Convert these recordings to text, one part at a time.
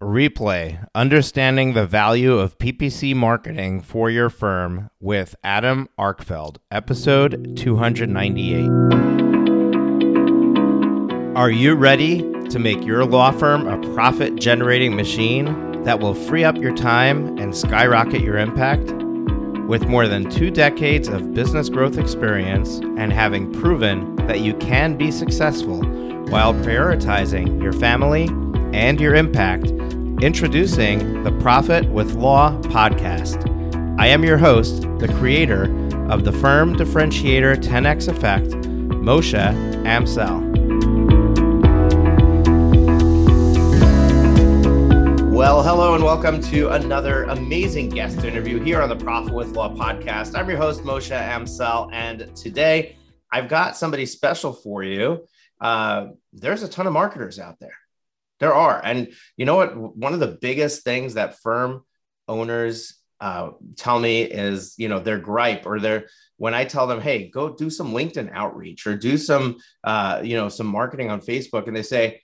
Replay Understanding the Value of PPC Marketing for Your Firm with Adam Arkfeld, episode 298. Are you ready to make your law firm a profit generating machine that will free up your time and skyrocket your impact? With more than two decades of business growth experience and having proven that you can be successful while prioritizing your family and your impact, introducing the Profit with Law podcast. I am your host, the creator of the firm differentiator 10x effect, Moshe Amsel. Well, hello and welcome to another amazing guest interview here on the Profit with Law podcast. I'm your host, Moshe Amsel, and today I've got somebody special for you. Uh, there's a ton of marketers out there there are. And you know what? One of the biggest things that firm owners uh, tell me is, you know, their gripe or their, when I tell them, hey, go do some LinkedIn outreach or do some, uh, you know, some marketing on Facebook. And they say,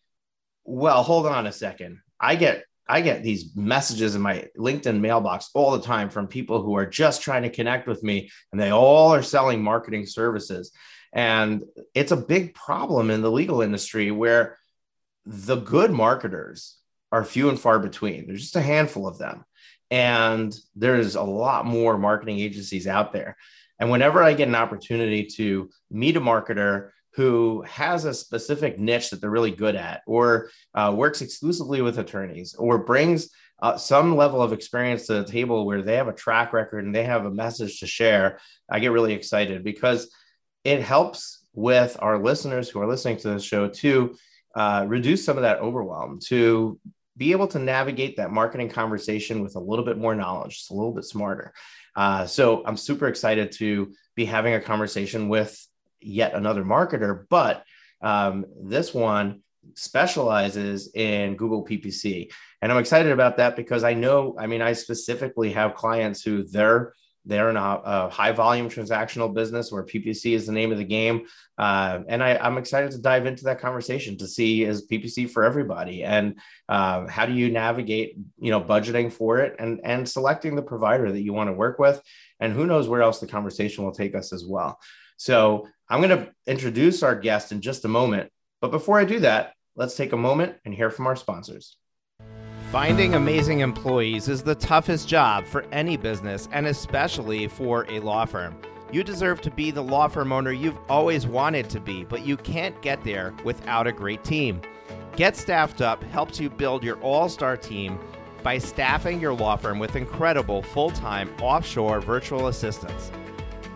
well, hold on a second. I get I get these messages in my LinkedIn mailbox all the time from people who are just trying to connect with me and they all are selling marketing services. And it's a big problem in the legal industry where the good marketers are few and far between. There's just a handful of them. And there's a lot more marketing agencies out there. And whenever I get an opportunity to meet a marketer who has a specific niche that they're really good at, or uh, works exclusively with attorneys, or brings uh, some level of experience to the table where they have a track record and they have a message to share, I get really excited because it helps with our listeners who are listening to this show to uh, reduce some of that overwhelm to be able to navigate that marketing conversation with a little bit more knowledge, just a little bit smarter. Uh, so I'm super excited to be having a conversation with yet another marketer, but um, this one specializes in Google PPC. And I'm excited about that because I know, I mean, I specifically have clients who they're they're in a, a, high volume transactional business where PPC is the name of the game. Uh, and I, am excited to dive into that conversation to see is PPC for everybody and uh, how do you navigate, you know, budgeting for it and, and selecting the provider that you want to work with. And who knows where else the conversation will take us as well. So I'm going to introduce our guest in just a moment. But before I do that, let's take a moment and hear from our sponsors. Finding amazing employees is the toughest job for any business, and especially for a law firm. You deserve to be the law firm owner you've always wanted to be, but you can't get there without a great team. Get Staffed Up helps you build your all star team by staffing your law firm with incredible full time offshore virtual assistants.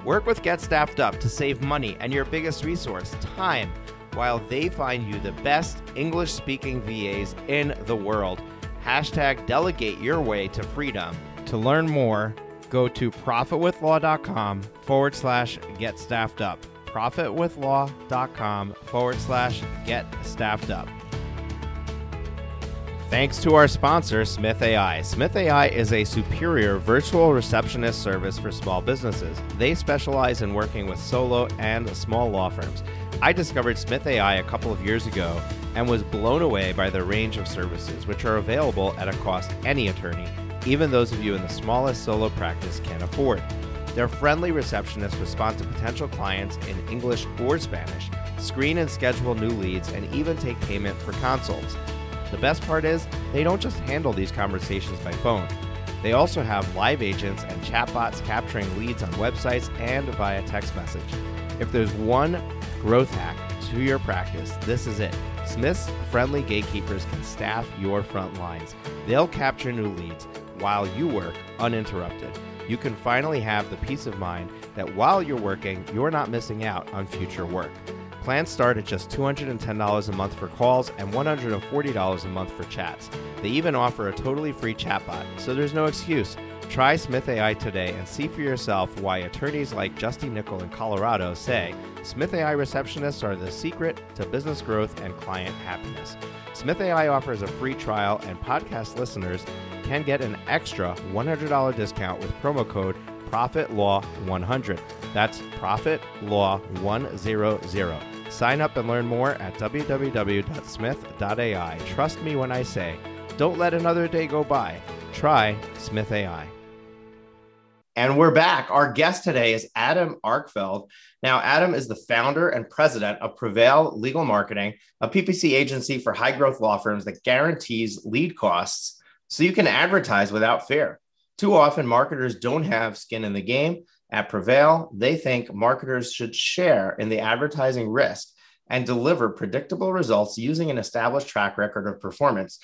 Work with Get Staffed Up to save money and your biggest resource, time, while they find you the best English speaking VAs in the world. Hashtag delegate your way to freedom. To learn more, go to profitwithlaw.com forward slash get staffed up. Profitwithlaw.com forward slash get staffed up. Thanks to our sponsor, Smith AI. Smith AI is a superior virtual receptionist service for small businesses. They specialize in working with solo and small law firms. I discovered Smith AI a couple of years ago and was blown away by the range of services, which are available at a cost any attorney, even those of you in the smallest solo practice, can afford. Their friendly receptionists respond to potential clients in English or Spanish, screen and schedule new leads, and even take payment for consults. The best part is, they don't just handle these conversations by phone. They also have live agents and chatbots capturing leads on websites and via text message. If there's one growth hack to your practice, this is it. Smith's friendly gatekeepers can staff your front lines. They'll capture new leads while you work uninterrupted. You can finally have the peace of mind that while you're working, you're not missing out on future work. Plans start at just $210 a month for calls and $140 a month for chats. They even offer a totally free chatbot, so there's no excuse. Try Smith AI today and see for yourself why attorneys like Justy Nickel in Colorado say Smith AI receptionists are the secret to business growth and client happiness. Smith AI offers a free trial, and podcast listeners can get an extra $100 discount with promo code ProfitLaw100. That's ProfitLaw100. Sign up and learn more at www.smith.ai. Trust me when I say Don't let another day go by. Try Smith AI. And we're back. Our guest today is Adam Arkfeld. Now, Adam is the founder and president of Prevail Legal Marketing, a PPC agency for high growth law firms that guarantees lead costs so you can advertise without fear. Too often, marketers don't have skin in the game. At Prevail, they think marketers should share in the advertising risk and deliver predictable results using an established track record of performance.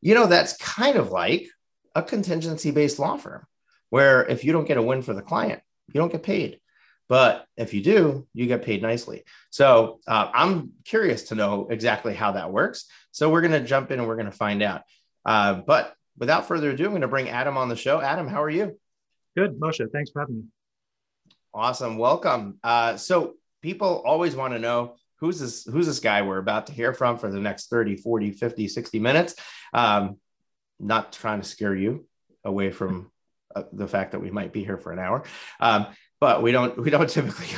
You know, that's kind of like a contingency based law firm where if you don't get a win for the client, you don't get paid. But if you do, you get paid nicely. So uh, I'm curious to know exactly how that works. So we're going to jump in and we're going to find out. Uh, but without further ado, I'm going to bring Adam on the show. Adam, how are you? Good, Moshe. Thanks for having me. Awesome. Welcome. Uh, so people always want to know who's this who's this guy we're about to hear from for the next 30 40 50 60 minutes um, not trying to scare you away from uh, the fact that we might be here for an hour. Um, but we don't we don't typically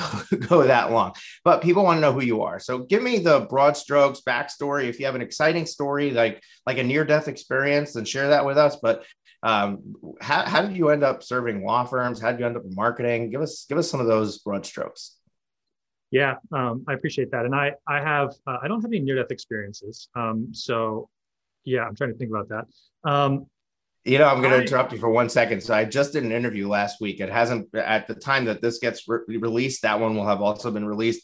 go, that long. But people want to know who you are. So give me the broad strokes backstory. If you have an exciting story like like a near death experience then share that with us. But um, how, how did you end up serving law firms? How did you end up in marketing? Give us give us some of those broad strokes. Yeah, um, I appreciate that. And I, I have, uh, I don't have any near death experiences. Um, so yeah, I'm trying to think about that. Um, you know, I'm going to interrupt you for one second. So I just did an interview last week. It hasn't, at the time that this gets re- released, that one will have also been released.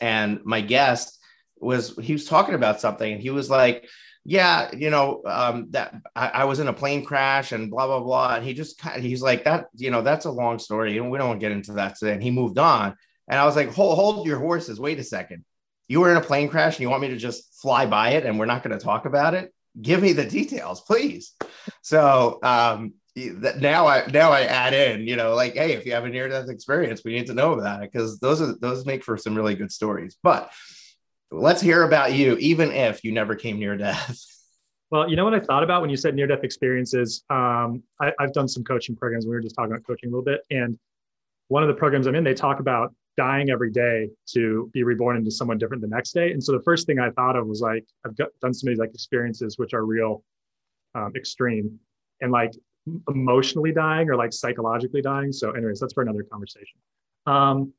And my guest was, he was talking about something and he was like, yeah, you know, um, that I, I, was in a plane crash and blah, blah, blah. And he just he's like that, you know, that's a long story. And we don't want to get into that today. And he moved on. And I was like, hold, hold your horses. Wait a second. You were in a plane crash and you want me to just fly by it and we're not going to talk about it? Give me the details, please. So um, now I now I add in, you know, like, hey, if you have a near death experience, we need to know about it because those are those make for some really good stories. But let's hear about you, even if you never came near death. Well, you know what I thought about when you said near death experiences? Um, I, have done some coaching programs. We were just talking about coaching a little bit. And one of the programs I'm in, they talk about dying every day to be reborn into someone different the next day. And so the first thing I thought of was like, I've got, done some of these like experiences which are real um, extreme and like emotionally dying or like psychologically dying. So, anyways, that's for another conversation. Um,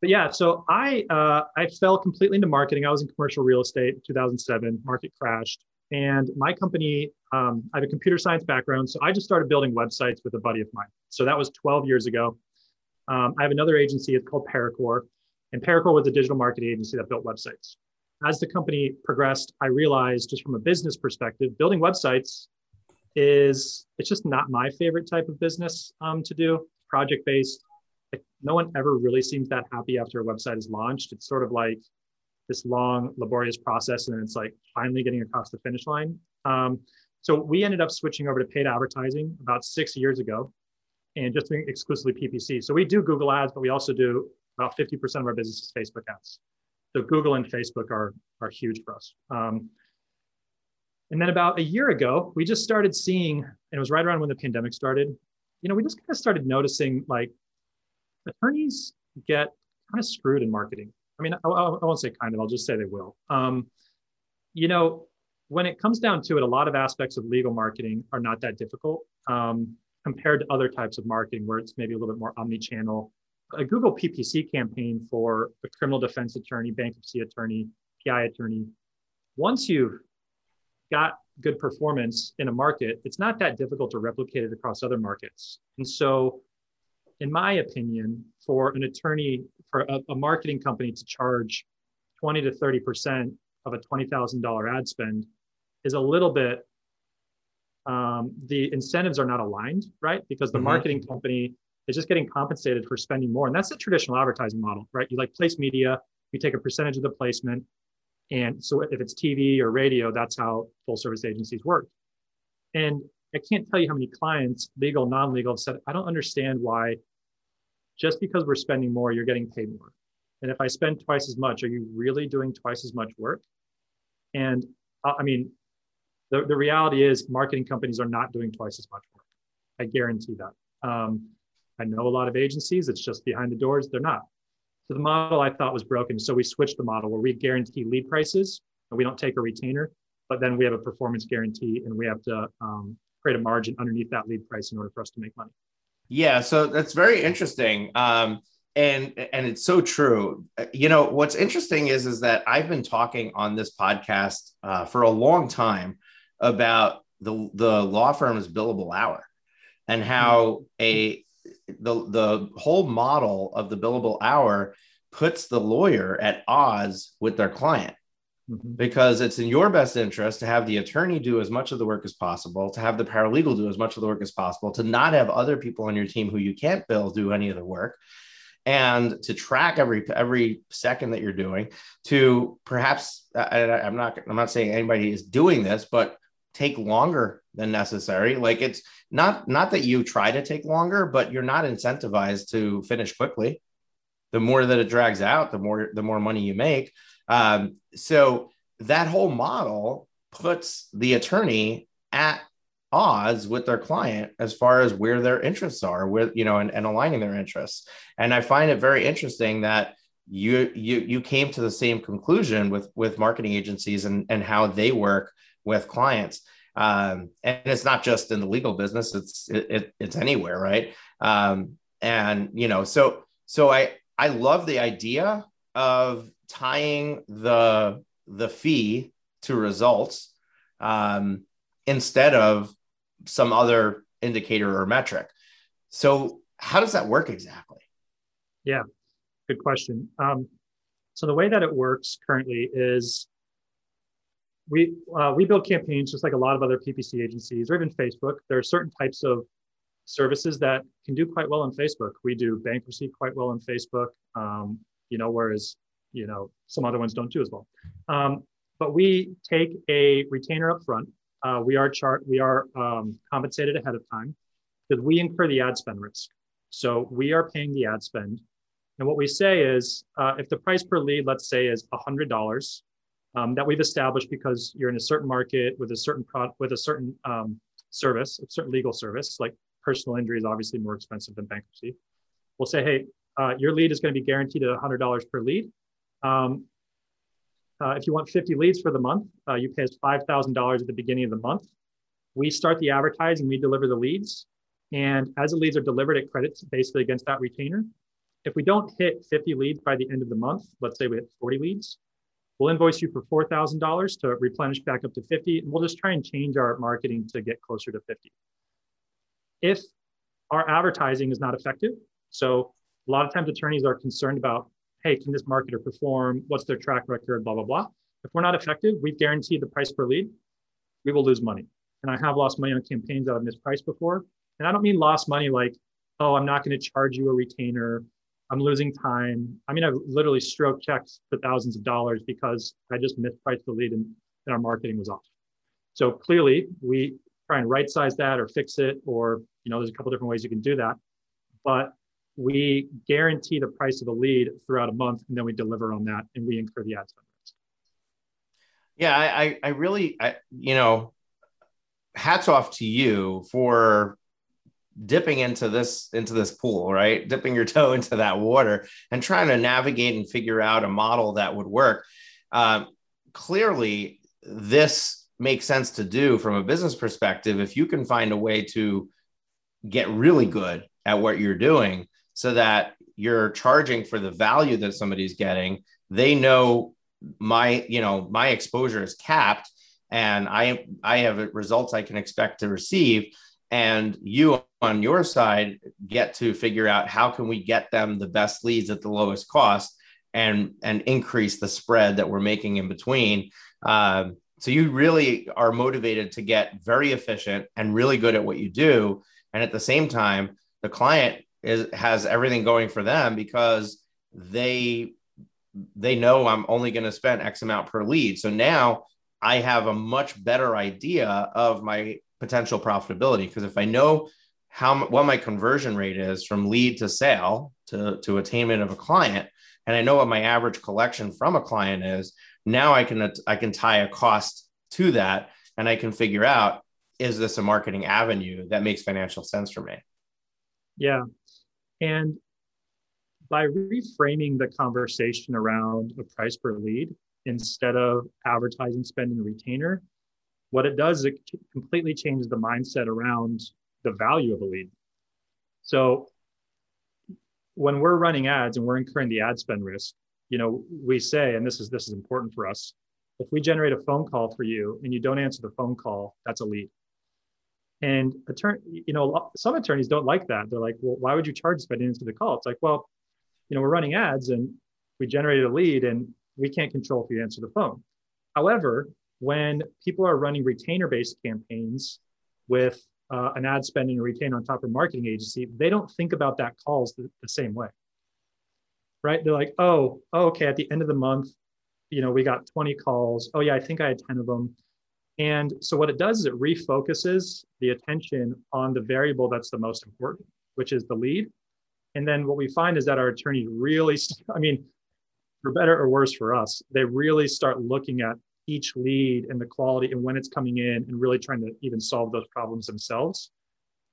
but yeah, so I uh, I fell completely into marketing. I was in commercial real estate in 2007. Market crashed, and my company. Um, I have a computer science background, so I just started building websites with a buddy of mine. So that was 12 years ago. Um, I have another agency, it's called Paracore, and Paracore was a digital marketing agency that built websites. As the company progressed, I realized just from a business perspective, building websites is it's just not my favorite type of business um, to do. Project based. No one ever really seems that happy after a website is launched. It's sort of like this long, laborious process, and it's like finally getting across the finish line. Um, so we ended up switching over to paid advertising about six years ago and just exclusively PPC. So we do Google ads, but we also do about 50% of our business is Facebook ads. So Google and Facebook are, are huge for us. Um, and then about a year ago, we just started seeing, and it was right around when the pandemic started, you know, we just kind of started noticing like attorneys get kind of screwed in marketing. I mean, I, I won't say kind of, I'll just say they will. Um, you know, when it comes down to it, a lot of aspects of legal marketing are not that difficult. Um, compared to other types of marketing where it's maybe a little bit more omni-channel. A Google PPC campaign for a criminal defense attorney, bankruptcy attorney, PI attorney, once you've got good performance in a market, it's not that difficult to replicate it across other markets. And so, in my opinion, for an attorney, for a, a marketing company to charge 20 to 30% of a $20,000 ad spend is a little bit um, the incentives are not aligned, right? Because the mm-hmm. marketing company is just getting compensated for spending more. And that's the traditional advertising model, right? You like place media, you take a percentage of the placement. And so if it's TV or radio, that's how full service agencies work. And I can't tell you how many clients, legal, non legal, have said, I don't understand why just because we're spending more, you're getting paid more. And if I spend twice as much, are you really doing twice as much work? And uh, I mean, the, the reality is marketing companies are not doing twice as much work. I guarantee that. Um, I know a lot of agencies, it's just behind the doors, they're not. So the model I thought was broken. So we switched the model where we guarantee lead prices and we don't take a retainer. but then we have a performance guarantee and we have to um, create a margin underneath that lead price in order for us to make money. Yeah, so that's very interesting. Um, and and it's so true. You know, what's interesting is is that I've been talking on this podcast uh, for a long time about the the law firm's billable hour and how a the the whole model of the billable hour puts the lawyer at odds with their client mm-hmm. because it's in your best interest to have the attorney do as much of the work as possible, to have the paralegal do as much of the work as possible, to not have other people on your team who you can't bill do any of the work, and to track every every second that you're doing. To perhaps I, I'm not I'm not saying anybody is doing this, but take longer than necessary. Like it's not not that you try to take longer but you're not incentivized to finish quickly. The more that it drags out the more the more money you make. Um, so that whole model puts the attorney at odds with their client as far as where their interests are with you know and, and aligning their interests. And i find it very interesting that you you you came to the same conclusion with with marketing agencies and and how they work with clients um, and it's not just in the legal business it's it, it it's anywhere right um, and you know so so i i love the idea of tying the the fee to results um, instead of some other indicator or metric. So, how does that work exactly? Yeah, good question. Um, so the way that it works currently is we uh, we build campaigns just like a lot of other PPC agencies or even Facebook. There are certain types of services that can do quite well on Facebook. We do bankruptcy quite well on Facebook. Um, you know, whereas you know some other ones don't do as well. Um, but we take a retainer up front. Uh, we are chart we are um, compensated ahead of time because we incur the ad spend risk. So we are paying the ad spend, and what we say is uh, if the price per lead, let's say, is hundred dollars. Um, that we've established because you're in a certain market with a certain product with a certain um, service, a certain legal service, like personal injury is obviously more expensive than bankruptcy. We'll say, hey, uh, your lead is going to be guaranteed at $100 per lead. Um, uh, if you want 50 leads for the month, uh, you pay us $5,000 at the beginning of the month. We start the advertising, we deliver the leads. And as the leads are delivered, it credits basically against that retainer. If we don't hit 50 leads by the end of the month, let's say we hit 40 leads, we'll invoice you for $4,000 to replenish back up to 50. And we'll just try and change our marketing to get closer to 50. If our advertising is not effective, so a lot of times attorneys are concerned about hey, can this marketer perform? What's their track record? Blah, blah, blah. If we're not effective, we've guaranteed the price per lead, we will lose money. And I have lost money on campaigns that I've mispriced before. And I don't mean lost money like, oh, I'm not going to charge you a retainer. I'm losing time. I mean, I've literally stroke checks for thousands of dollars because I just mispriced the lead and, and our marketing was off. So clearly, we try and right size that or fix it, or you know, there's a couple different ways you can do that. But we guarantee the price of a lead throughout a month and then we deliver on that and we incur the ad spend yeah i i really I, you know hats off to you for dipping into this into this pool right? Dipping your toe into that water and trying to navigate and figure out a model that would work. Um, clearly this makes sense to do from a business perspective if you can find a way to get really good at what you're doing so that you're charging for the value that somebody's getting. They know my you know my exposure is capped and i i have results i can expect to receive and you on your side get to figure out how can we get them the best leads at the lowest cost and and increase the spread that we're making in between um, so you really are motivated to get very efficient and really good at what you do and at the same time the client is has everything going for them because they they know I'm only going to spend X amount per lead. So now I have a much better idea of my potential profitability because if I know how what my conversion rate is from lead to sale to to attainment of a client and I know what my average collection from a client is, now I can I can tie a cost to that and I can figure out is this a marketing avenue that makes financial sense for me? Yeah, and by reframing the conversation around a price per lead instead of advertising spend and retainer, what it does is it completely changes the mindset around the value of a lead. So when we're running ads and we're incurring the ad spend risk, you know, we say, and this is this is important for us, if we generate a phone call for you and you don't answer the phone call, that's a lead. And attorney, you know, some attorneys don't like that. They're like, well, why would you charge us if answer the call? It's like, well, you know, we're running ads and we generated a lead and we can't control if you answer the phone. However, when people are running retainer-based campaigns with uh, an ad spending a retainer on top of marketing agency, they don't think about that calls the, the same way. Right? They're like, oh, oh, okay, at the end of the month, you know, we got 20 calls. Oh yeah, I think I had 10 of them. And so what it does is it refocuses the attention on the variable that's the most important, which is the lead. And then what we find is that our attorneys really, I mean, for better or worse for us, they really start looking at each lead and the quality and when it's coming in and really trying to even solve those problems themselves.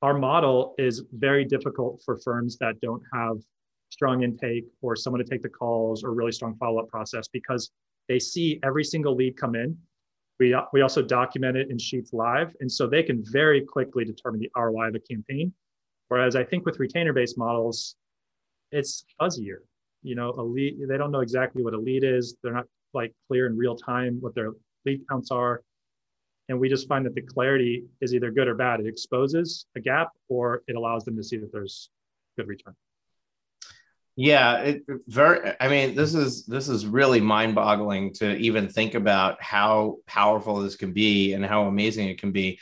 Our model is very difficult for firms that don't have strong intake or someone to take the calls or really strong follow up process because they see every single lead come in we, we also document it in Sheets Live. And so they can very quickly determine the ROI of a campaign. Whereas I think with retainer based models, it's fuzzier. You know, a lead, they don't know exactly what a lead is. They're not like clear in real time what their lead counts are. And we just find that the clarity is either good or bad. It exposes a gap or it allows them to see that there's good return. Yeah, it very. I mean, this is this is really mind-boggling to even think about how powerful this can be and how amazing it can be.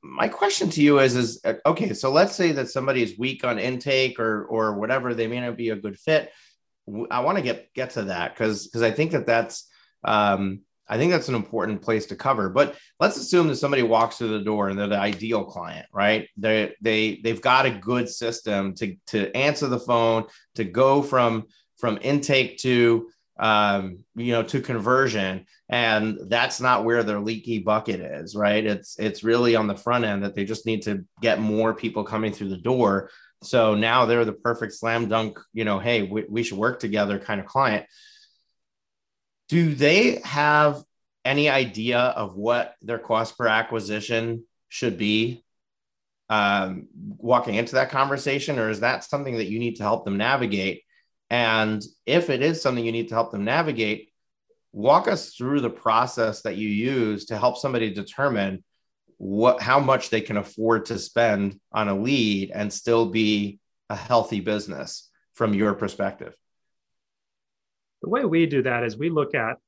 My question to you is: is okay? So let's say that somebody is weak on intake or or whatever, they may not be a good fit. I want to get get to that because because I think that that's um, I think that's an important place to cover. But let's assume that somebody walks through the door and they're the ideal client, right? They they they've got a good system to to answer the phone, to go from from intake to um, you know to conversion, and that's not where their leaky bucket is, right? It's it's really on the front end that they just need to get more people coming through the door. So now they're the perfect slam dunk, you know, hey, we, we should work together kind of client do they have any idea of what their cost per acquisition should be um, walking into that conversation, or is that something that you need to help them navigate? And if it is something you need to help them navigate, walk us through the process that you use to help somebody determine what how much they can afford to spend on a lead and still be a healthy business from your perspective? The way we do that is we look at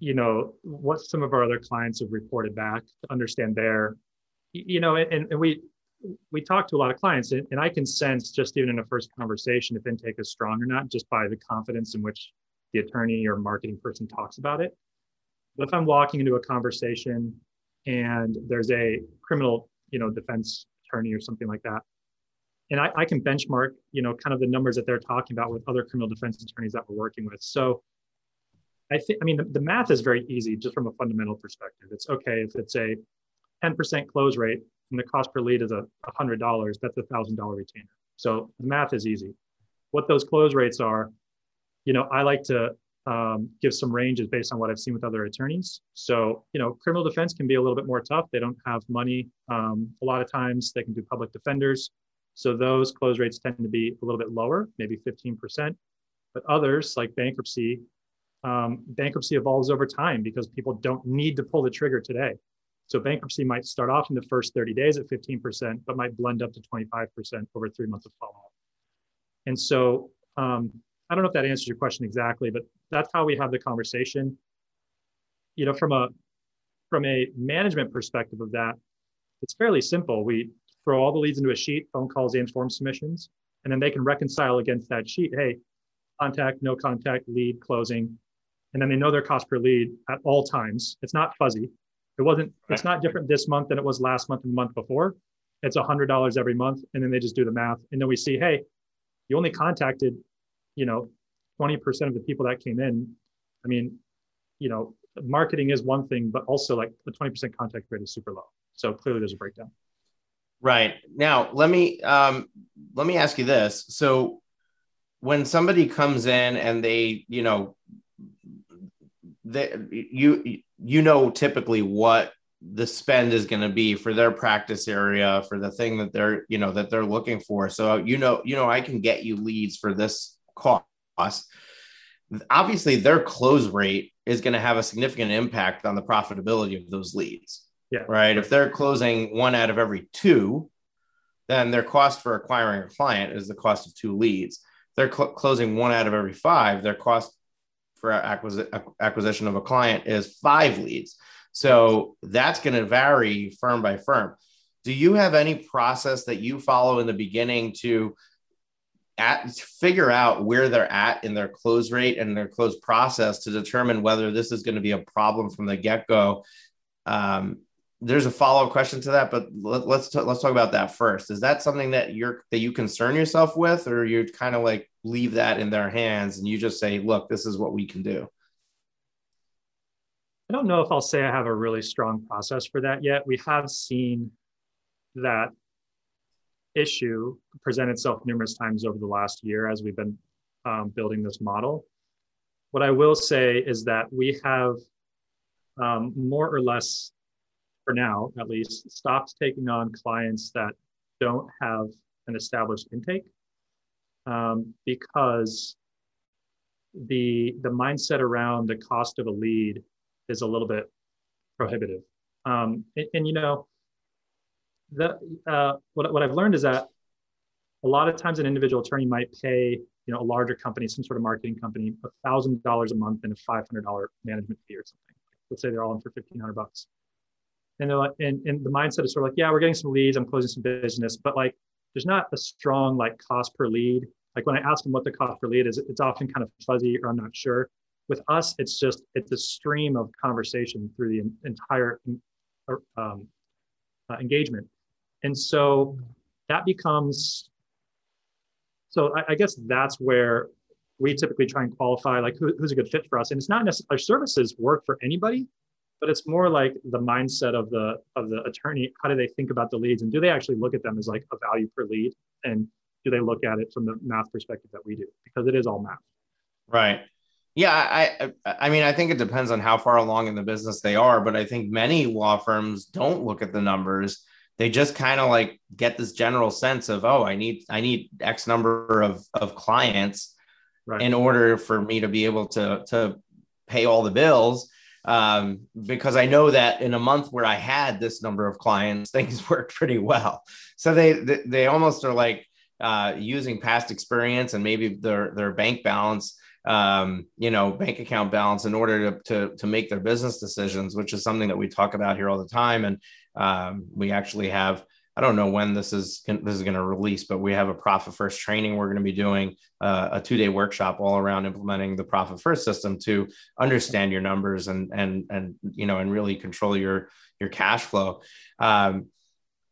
you know what some of our other clients have reported back to understand their you know and, and we we talk to a lot of clients and, and i can sense just even in a first conversation if intake is strong or not just by the confidence in which the attorney or marketing person talks about it. But if i'm walking into a conversation and there's a criminal you know defense attorney or something like that and I, I, can benchmark, you know, kind of the numbers that they're talking about with other criminal defense attorneys that we're working with. So I think, I mean, the, the math is very easy just from a fundamental perspective. It's okay if it's a 10% close rate and the cost per lead is a $100, that's a $1,000 retainer. So the math is easy. What those close rates are, you know, I like to um, give some ranges based on what I've seen with other attorneys. So, you know, criminal defense can be a little bit more tough. They don't have money. Um, a lot of times they can do public defenders. So those close rates tend to be a little bit lower, maybe 15%. But others, like bankruptcy, um, bankruptcy evolves over time because people don't need to pull the trigger today. So bankruptcy might start off in the first 30 days at 15%, but might blend up to 25% over three months of follow-up. And so um, I don't know if that answers your question exactly, but that's how we have the conversation. You know, from a from a management perspective of that, it's fairly simple. We throw all the leads into a sheet, phone calls and form submissions, and then they can reconcile against that sheet. Hey, contact, no contact, lead, closing, and then they know their cost per lead at all times. It's not fuzzy. It wasn't. It's not different this month than it was last month and the month before. It's a hundred dollars every month, and then they just do the math, and then we see, hey, you only contacted, you know, twenty percent of the people that came in. I mean, you know, marketing is one thing, but also like the twenty percent contact rate is super low. So clearly, there's a breakdown. Right. Now, let me um, let me ask you this. So when somebody comes in and they, you know, they, you you know typically what the spend is going to be for their practice area for the thing that they're you know that they're looking for so you know you know i can get you leads for this cost obviously their close rate is going to have a significant impact on the profitability of those leads yeah. right? If they're closing one out of every two then their cost for acquiring a client is the cost of two leads. They're cl- closing one out of every five their cost for acquisi- acquisition of a client is five leads. So that's going to vary firm by firm. Do you have any process that you follow in the beginning to at, figure out where they're at in their close rate and their close process to determine whether this is going to be a problem from the get go? Um, there's a follow up question to that, but let, us let's, t- let's talk about that first. Is that something that you're that you concern yourself with, or you kind of like leave that in their hands and you just say, look, this is what we can do? I don't know if I'll say I have a really strong process for that yet. We have seen that issue present itself numerous times over the last year as we've been um, building this model. What I will say is that we have um, more or less, for now at least, stopped taking on clients that don't have an established intake um, because the the mindset around the cost of a lead is a little bit prohibitive. Um, and, and, you know, the, uh, what, what I've learned is that a lot of times an individual attorney might pay, you know, a larger company, some sort of marketing company, a thousand dollars a month and a five hundred dollar management fee or something. Let's say they're all in for fifteen hundred bucks, and they're like, and, and the mindset is sort of like, yeah, we're getting some leads, I'm closing some business, but like, there's not a strong like cost per lead. Like when I ask them what the cost per lead is, it's often kind of fuzzy or I'm not sure with us it's just it's a stream of conversation through the entire um, uh, engagement and so that becomes so I, I, guess that's where we typically try and qualify like who, who's a good fit for us. And it's not necessarily our services work for anybody but it's more like the mindset of the of the attorney. How do they think about the leads? And do they actually look at them as like a value per lead? And do they look at it from the math perspective that we do? Because it is all math. Right. Yeah, I I mean I think it depends on how far along in the business they are, but I think many law firms don't look at the numbers. They just kind of like get this general sense of, oh, I need I need X number of of clients right. in order for me to be able to to pay all the bills. Um, because I know that in a month where I had this number of clients, things worked pretty well. So they they, they almost are like uh, using past experience and maybe their their bank balance um, you know, bank account balance in order to, to, to make their business decisions, which is something that we talk about here all the time. And um, we actually have, I don't know when this is this is going to release, but we have a profit first training. We're going to be doing uh, a two day workshop all around implementing the profit first system to understand your numbers and and and you know and really control your your cash flow. Um,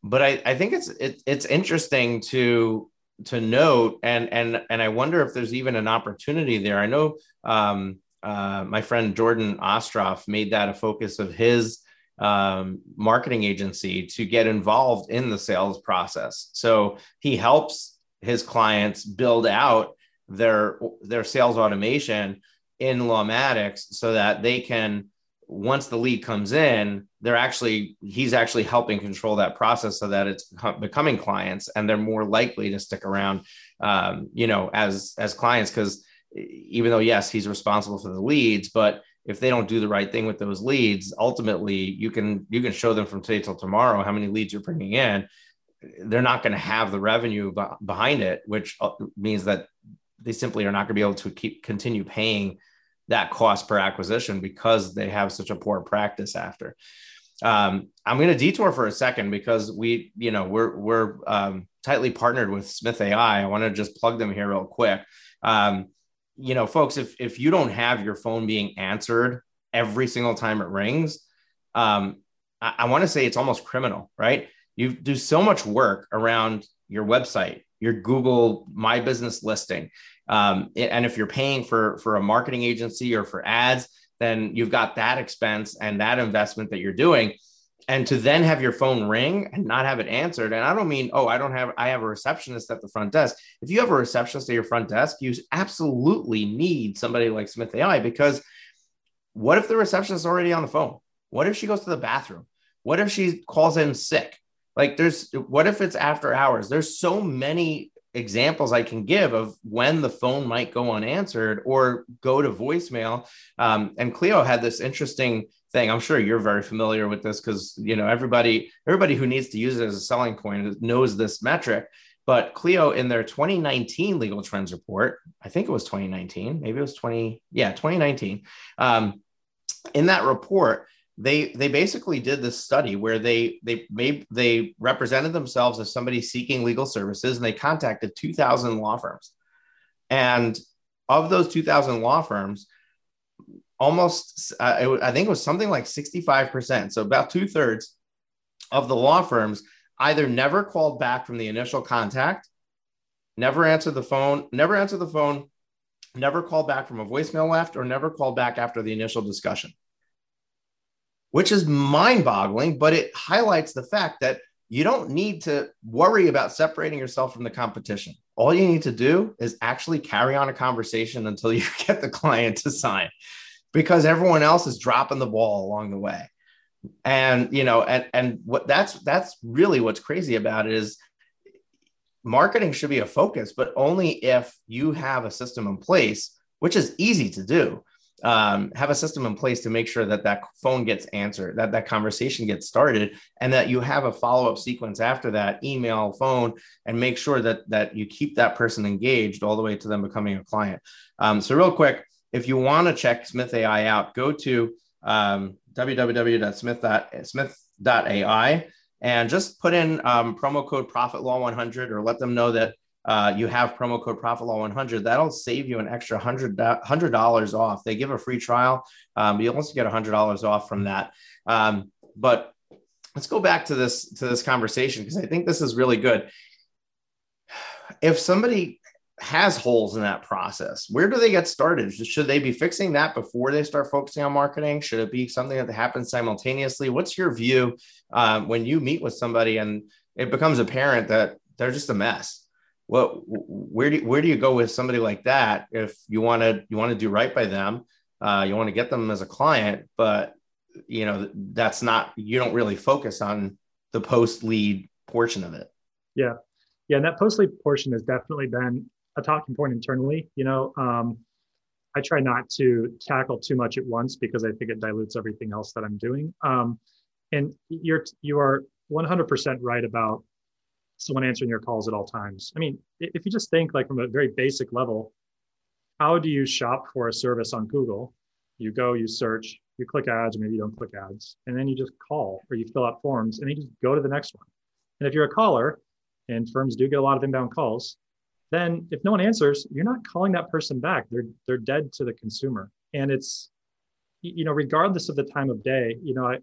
but I, I think it's it, it's interesting to to note and and and i wonder if there's even an opportunity there i know um, uh, my friend jordan ostroff made that a focus of his um, marketing agency to get involved in the sales process. So he helps his clients build out their their sales automation in lawmatics so that they can once the lead comes in, they're actually he's actually helping control that process so that it's becoming clients and they're more likely to stick around, um, you know, as as clients. Because even though yes he's responsible for the leads, but if they don't do the right thing with those leads, ultimately you can you can show them from today till tomorrow how many leads you're bringing in. They're not going to have the revenue behind it, which uh, means that they simply are not going to be able to keep continue paying that cost per acquisition because they have such a poor practice after. Um, I'm going to detour for a second because we, you know, we're we're um, tightly partnered with Smith AI. I want to just plug them here real quick. Um, you know, folks, if if you don't have your phone being answered every single time it rings, um, I, I want to say it's almost criminal, right? You do so much work around your website, your Google My Business listing, um, and if you're paying for for a marketing agency or for ads, then you've got that expense and that investment that you're doing. And to then have your phone ring and not have it answered, and I don't mean, oh, I don't have, I have a receptionist at the front desk. If you have a receptionist at your front desk, you absolutely need somebody like Smith AI because what if the receptionist is already on the phone? What if she goes to the bathroom? What if she calls in sick? Like, there's what if it's after hours? There's so many examples I can give of when the phone might go unanswered or go to voicemail. Um, and Clio had this interesting thing. I'm sure you're very familiar with this because you know everybody everybody who needs to use it as a selling point knows this metric. But Clio in their 2019 legal trends report, I think it was 2019, maybe it was 20, yeah, 2019. Um, in that report, they they basically did this study where they they made they represented themselves as somebody seeking legal services and they contacted 2000 law firms and of those 2000 law firms almost uh, it, i think it was something like 65% so about two-thirds of the law firms either never called back from the initial contact never answered the phone never answered the phone never called back from a voicemail left or never called back after the initial discussion. Which is mind boggling, but it highlights the fact that you don't need to worry about separating yourself from the competition. All you need to do is actually carry on a conversation until you get the client to sign because everyone else is dropping the ball along the way. And you know, and and what that's that's really what's crazy about it is marketing should be a focus, but only if you have a system in place, which is easy to do um, have a system in place to make sure that that phone gets answered, that that conversation gets started, and that you have a follow up sequence after that, email, phone, and make sure that that you keep that person engaged all the way to them becoming a client. Um, so, real quick, if you want to check Smith AI out, go to um, www.smith.ai and just put in um, promo code Profit Law 100 or let them know that uh, you have promo code profit law 100 that'll save you an extra hundred dollars off. They give a free trial um, but you'll also get hundred dollars off from that. Um, but let's go back to this to this conversation because i think this is really good. If somebody has holes in that process. Where do they get started? Should they be fixing that before they start focusing on marketing? Should it be something that happens simultaneously? What's your view um, when you meet with somebody and it becomes apparent that they're just a mess? Well where do where do you go with somebody like that if you want to you want to do right by them uh, you want to get them as a client but you know that's not you don't really focus on the post lead portion of it? Yeah. Yeah and that post lead portion has definitely been a talking point internally you know um, i try not to tackle too much at once because i think it dilutes everything else that i'm doing um, and you're you are 100% right about someone answering your calls at all times. I mean, if you just think like from a very basic level, how do you shop for a service on Google? You go, you search, you click ads, or maybe you don't click ads, and then you just call or you fill out forms and then you just go to the next one. And if you're a caller, and firms do get a lot of inbound calls, then if no one answers, you're not calling that person back. They're they're dead to the consumer. And it's you know, regardless of the time of day, you know, I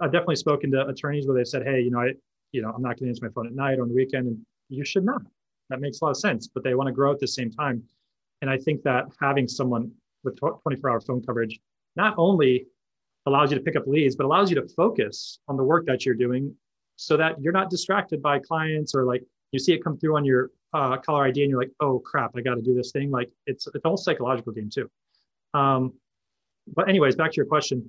I've definitely spoken to attorneys where they've said, hey, you know, I you know, I'm not going to answer my phone at night or on the weekend. And you should not. That makes a lot of sense, but they want to grow at the same time. And I think that having someone with 24 hour phone coverage not only allows you to pick up leads, but allows you to focus on the work that you're doing so that you're not distracted by clients or like you see it come through on your uh, caller ID and you're like, oh crap, I got to do this thing. Like it's it's all psychological game too. Um, but anyways, back to your question.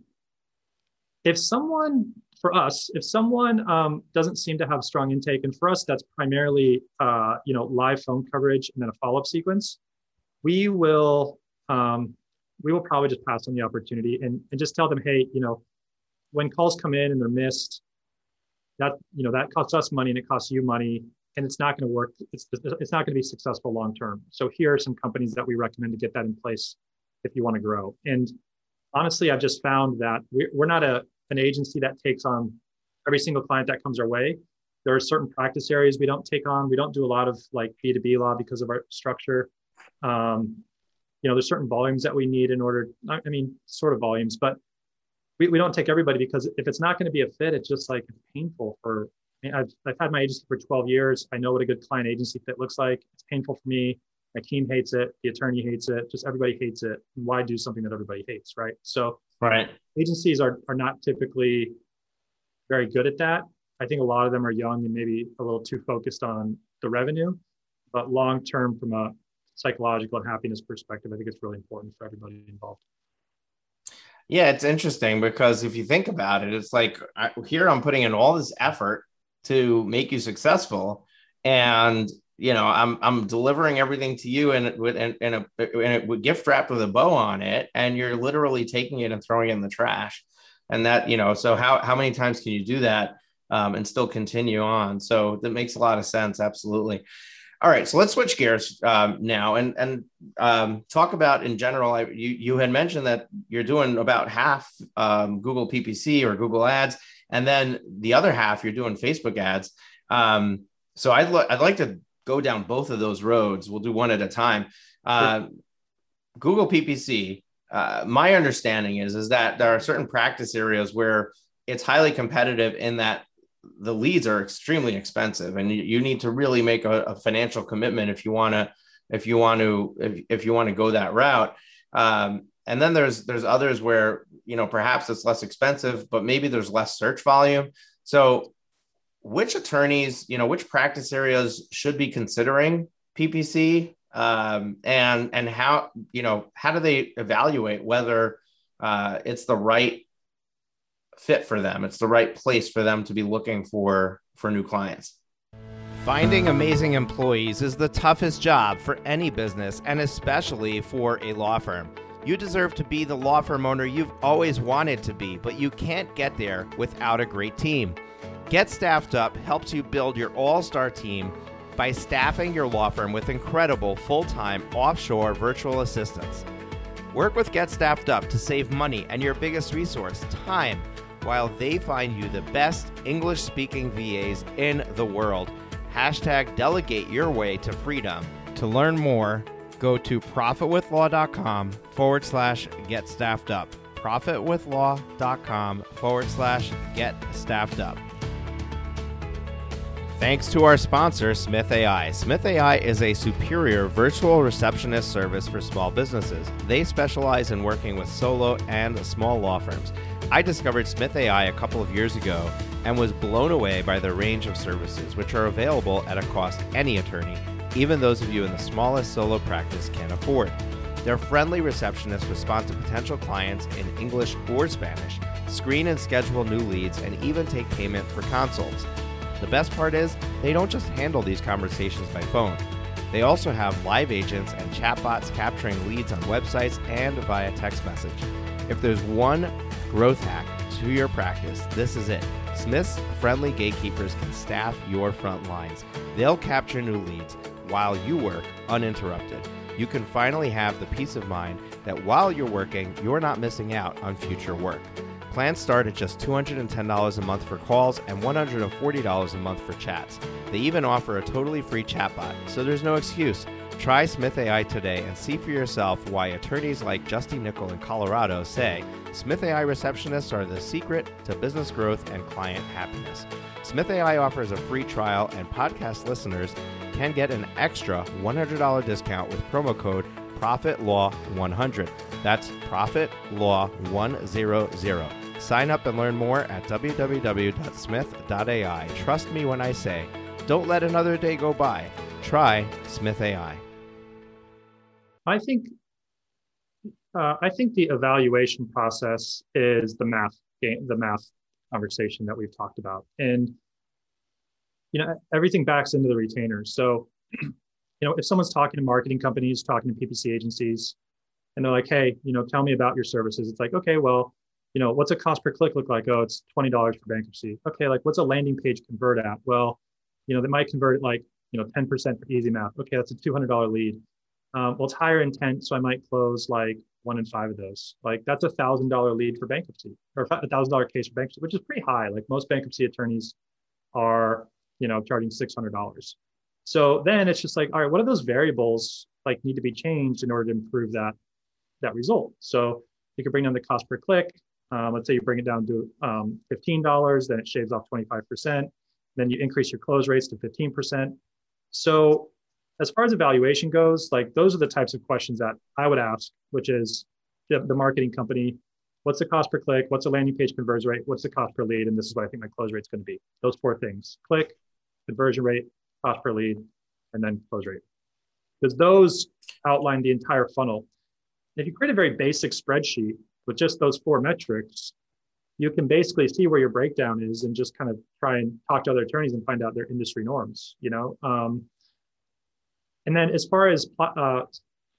If someone for us, if someone um, doesn't seem to have strong intake, and for us that's primarily uh, you know live phone coverage and then a follow-up sequence, we will um, we will probably just pass on the opportunity and, and just tell them, hey, you know, when calls come in and they're missed, that you know that costs us money and it costs you money, and it's not going to work. It's it's not going to be successful long term. So here are some companies that we recommend to get that in place if you want to grow. And honestly, I've just found that we're not a an agency that takes on every single client that comes our way. There are certain practice areas we don't take on. We don't do a lot of like B2B law because of our structure. Um, you know, there's certain volumes that we need in order, I mean, sort of volumes, but we, we don't take everybody because if it's not going to be a fit, it's just like painful for I've, I've had my agency for 12 years. I know what a good client agency fit looks like. It's painful for me. My team hates it. The attorney hates it. Just everybody hates it. Why do something that everybody hates, right? So Right. Agencies are, are not typically very good at that. I think a lot of them are young and maybe a little too focused on the revenue. But long term, from a psychological and happiness perspective, I think it's really important for everybody involved. Yeah, it's interesting because if you think about it, it's like I, here I'm putting in all this effort to make you successful, and you know I'm I'm delivering everything to you and with and, and a gift wrapped with a bow on it, and you're literally taking it and throwing it in the trash, and that you know so how how many times can you do that um, and still continue on? So that makes a lot of sense, absolutely. All right, so let's switch gears um, now and and um, talk about in general. I, you you had mentioned that you're doing about half um, Google PPC or Google Ads, and then the other half you're doing Facebook ads. Um, so I'd lo- I'd like to go down both of those roads. We'll do one at a time. Uh, sure. Google PPC. Uh, my understanding is is that there are certain practice areas where it's highly competitive in that the leads are extremely expensive and you, you need to really make a, a financial commitment if you want to if you want to if, if you want to go that route um, and then there's there's others where you know perhaps it's less expensive but maybe there's less search volume so which attorneys you know which practice areas should be considering ppc um, and and how you know how do they evaluate whether uh, it's the right fit for them. It's the right place for them to be looking for for new clients. Finding amazing employees is the toughest job for any business and especially for a law firm. You deserve to be the law firm owner you've always wanted to be, but you can't get there without a great team. Get Staffed Up helps you build your all star team by staffing your law firm with incredible full time offshore virtual assistants. Work with Get Staffed Up to save money and your biggest resource, time while they find you the best English speaking VAs in the world. Hashtag delegate your way to freedom. To learn more, go to profitwithlaw.com forward slash get staffed up. Profitwithlaw.com forward slash get staffed up. Thanks to our sponsor, Smith AI. Smith AI is a superior virtual receptionist service for small businesses. They specialize in working with solo and small law firms. I discovered Smith AI a couple of years ago and was blown away by the range of services, which are available at a cost any attorney, even those of you in the smallest solo practice, can afford. Their friendly receptionists respond to potential clients in English or Spanish, screen and schedule new leads, and even take payment for consults. The best part is, they don't just handle these conversations by phone. They also have live agents and chatbots capturing leads on websites and via text message. If there's one growth hack to your practice, this is it. Smith's friendly gatekeepers can staff your front lines. They'll capture new leads while you work uninterrupted. You can finally have the peace of mind that while you're working, you're not missing out on future work. Plans start at just $210 a month for calls and $140 a month for chats. They even offer a totally free chatbot, so there's no excuse. Try Smith AI today and see for yourself why attorneys like Justy Nickel in Colorado say Smith AI receptionists are the secret to business growth and client happiness. Smith AI offers a free trial, and podcast listeners can get an extra $100 discount with promo code ProfitLaw100. That's ProfitLaw100. Sign up and learn more at www.smith.ai. Trust me when I say, don't let another day go by. Try Smith AI. I think uh, I think the evaluation process is the math game, the math conversation that we've talked about, and you know everything backs into the retainers. So, you know, if someone's talking to marketing companies, talking to PPC agencies, and they're like, "Hey, you know, tell me about your services," it's like, okay, well, you know, what's a cost per click look like? Oh, it's twenty dollars for bankruptcy. Okay, like what's a landing page convert at? Well, you know, they might convert it like you know ten percent for easy math. Okay, that's a two hundred dollar lead um, well, it's higher intent, so I might close like one in five of those. Like that's a thousand dollar lead for bankruptcy, or a thousand dollar case for bankruptcy, which is pretty high. Like most bankruptcy attorneys are, you know, charging six hundred dollars. So then it's just like, all right, what are those variables like need to be changed in order to improve that that result? So you could bring down the cost per click. Um, let's say you bring it down to um, fifteen dollars, then it shaves off twenty five percent. Then you increase your close rates to fifteen percent. So as far as evaluation goes, like those are the types of questions that I would ask, which is the, the marketing company, what's the cost per click? What's the landing page conversion rate? What's the cost per lead? And this is what I think my close rate is going to be. Those four things: click, conversion rate, cost per lead, and then close rate. Because those outline the entire funnel. If you create a very basic spreadsheet with just those four metrics, you can basically see where your breakdown is and just kind of try and talk to other attorneys and find out their industry norms, you know? Um, and then as far as uh,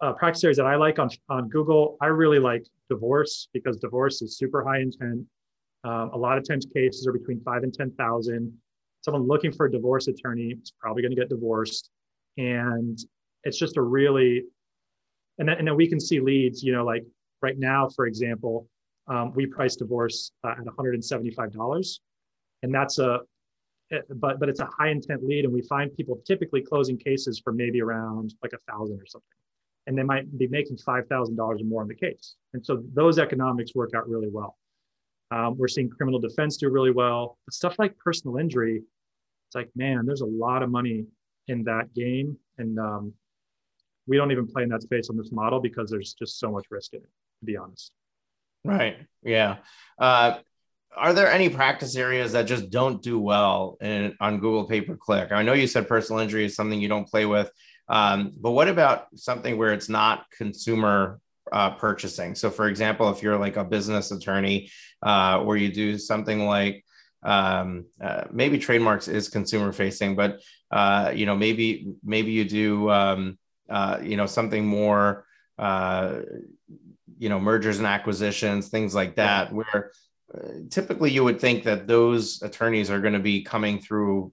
uh, practice areas that I like on, on Google, I really like divorce because divorce is super high intent. Um, a lot of times cases are between five and 10,000. Someone looking for a divorce attorney is probably going to get divorced. And it's just a really, and then, and then we can see leads, you know, like right now, for example, um, we price divorce uh, at $175. And that's a, but, but it's a high intent lead. And we find people typically closing cases for maybe around like a thousand or something. And they might be making $5,000 or more on the case. And so those economics work out really well. Um, we're seeing criminal defense do really well. But stuff like personal injury, it's like, man, there's a lot of money in that game. And um, we don't even play in that space on this model because there's just so much risk in it, to be honest. Right. Yeah. Uh, are there any practice areas that just don't do well in, on Google pay per click? I know you said personal injury is something you don't play with, um, but what about something where it's not consumer uh, purchasing? So, for example, if you're like a business attorney, uh, where you do something like um, uh, maybe trademarks is consumer facing, but uh, you know maybe maybe you do um, uh, you know something more uh, you know mergers and acquisitions things like that where typically you would think that those attorneys are going to be coming through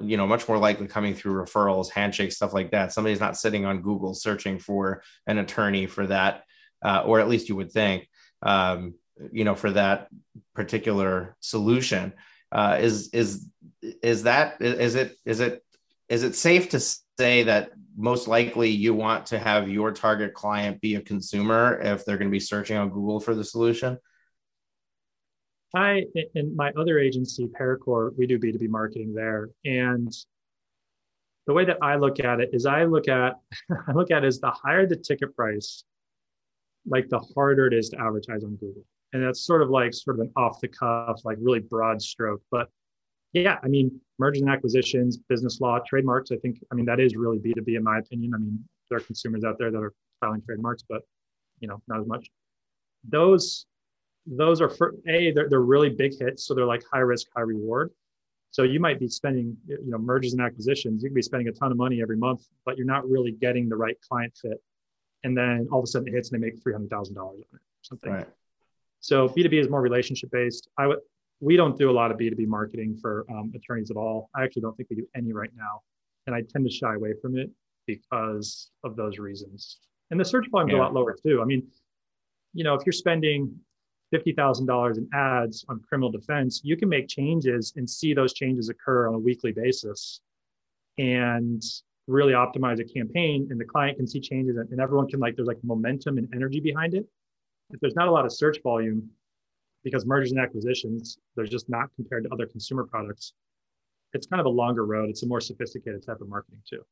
you know much more likely coming through referrals handshakes stuff like that somebody's not sitting on google searching for an attorney for that uh, or at least you would think um, you know for that particular solution uh, is is is that is it is it is it safe to say that most likely you want to have your target client be a consumer if they're going to be searching on Google for the solution? I, in my other agency, Paracore, we do B2B marketing there. And the way that I look at it is I look at, I look at it as the higher the ticket price, like the harder it is to advertise on Google. And that's sort of like sort of an off the cuff, like really broad stroke. But yeah, I mean, mergers and acquisitions, business law, trademarks. I think, I mean, that is really B2B in my opinion. I mean, there are consumers out there that are filing trademarks, but you know, not as much. Those, those are for a, they're, they're really big hits. So they're like high risk, high reward. So you might be spending, you know, mergers and acquisitions. You could be spending a ton of money every month, but you're not really getting the right client fit. And then all of a sudden it hits and they make three hundred thousand dollars on it, or something. Right. So B two B is more relationship based. I would we don't do a lot of B2B marketing for um, attorneys at all. I actually don't think we do any right now. And I tend to shy away from it because of those reasons. And the search volume is yeah. a lot lower too. I mean, you know, if you're spending $50,000 in ads on criminal defense, you can make changes and see those changes occur on a weekly basis and really optimize a campaign. And the client can see changes and everyone can like, there's like momentum and energy behind it. If there's not a lot of search volume, because mergers and acquisitions, they're just not compared to other consumer products. It's kind of a longer road. It's a more sophisticated type of marketing too.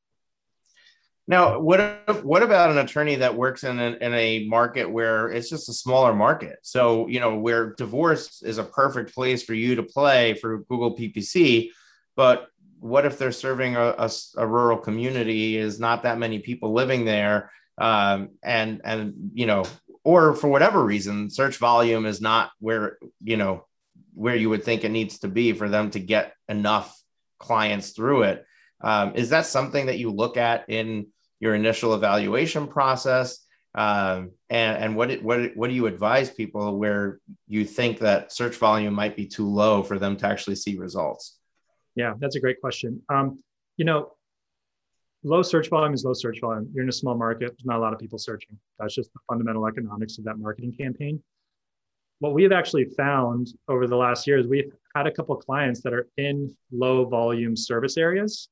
Now, what what about an attorney that works in a, in a market where it's just a smaller market? So, you know, where divorce is a perfect place for you to play for Google PPC, but what if they're serving a, a, a rural community? Is not that many people living there, um, and and you know or for whatever reason search volume is not where you know where you would think it needs to be for them to get enough clients through it. Um, is that something that you look at in your initial evaluation process um, and, and what, what, what do you advise people where you think that search volume might be too low for them to actually see results yeah that's a great question um, you know low search volume is low search volume. You're in a small market, there's not a lot of people searching. That's just the fundamental economics of that marketing campaign. What we have actually found over the last year is we've had a couple clients that are in low volume service areas.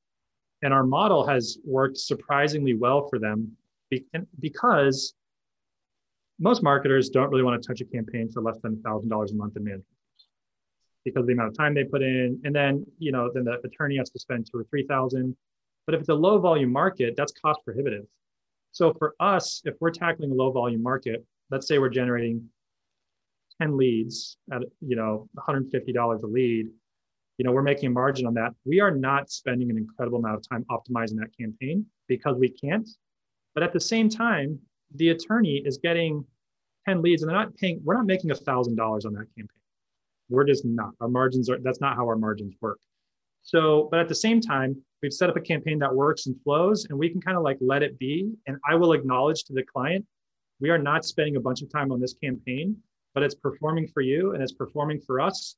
And our model has worked surprisingly well for them because most marketers don't really want to touch a campaign for less than $1,000 a month in management because of the amount of time they put in. And then, you know, then the attorney has to spend two or 3,000 but if it's a low volume market, that's cost prohibitive. So for us, if we're tackling a low volume market, let's say we're generating 10 leads at you know $150 a lead, you know, we're making a margin on that. We are not spending an incredible amount of time optimizing that campaign because we can't. But at the same time, the attorney is getting 10 leads and they're not paying, we're not making a thousand dollars on that campaign. We're just not. Our margins are that's not how our margins work. So, but at the same time, we've set up a campaign that works and flows, and we can kind of like let it be. And I will acknowledge to the client, we are not spending a bunch of time on this campaign, but it's performing for you and it's performing for us.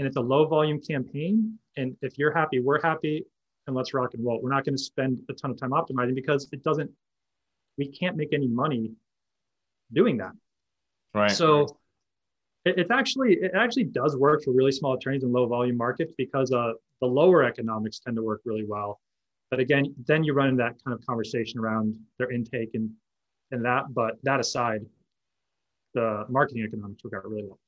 And it's a low volume campaign. And if you're happy, we're happy, and let's rock and roll. We're not going to spend a ton of time optimizing because it doesn't, we can't make any money doing that. Right. So it, it's actually it actually does work for really small attorneys in low volume markets because uh, the lower economics tend to work really well. But again, then you run into that kind of conversation around their intake and and that. But that aside, the marketing economics work out really well.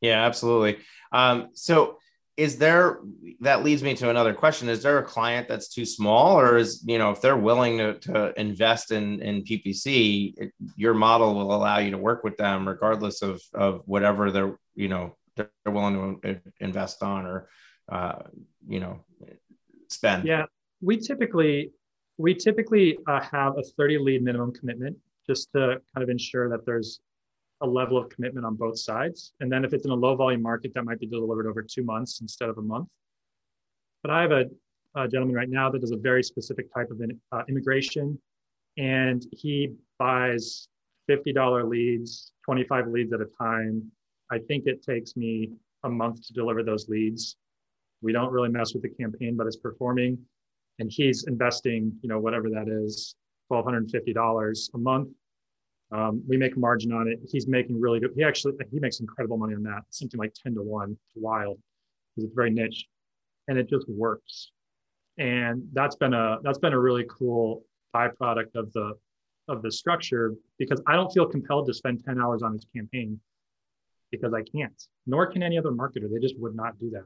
Yeah, absolutely. Um, so is there that leads me to another question is there a client that's too small or is you know if they're willing to, to invest in in ppc it, your model will allow you to work with them regardless of of whatever they're you know they're willing to invest on or uh, you know spend yeah we typically we typically uh, have a 30 lead minimum commitment just to kind of ensure that there's a level of commitment on both sides. And then if it's in a low volume market, that might be delivered over two months instead of a month. But I have a, a gentleman right now that does a very specific type of in, uh, immigration, and he buys $50 leads, 25 leads at a time. I think it takes me a month to deliver those leads. We don't really mess with the campaign, but it's performing. And he's investing, you know, whatever that is, $1,250 a month um, we make a margin on it. He's making really good. He actually he makes incredible money on that. Something like ten to one. It's wild because it's very niche, and it just works. And that's been a that's been a really cool byproduct of the of the structure because I don't feel compelled to spend ten hours on his campaign because I can't. Nor can any other marketer. They just would not do that.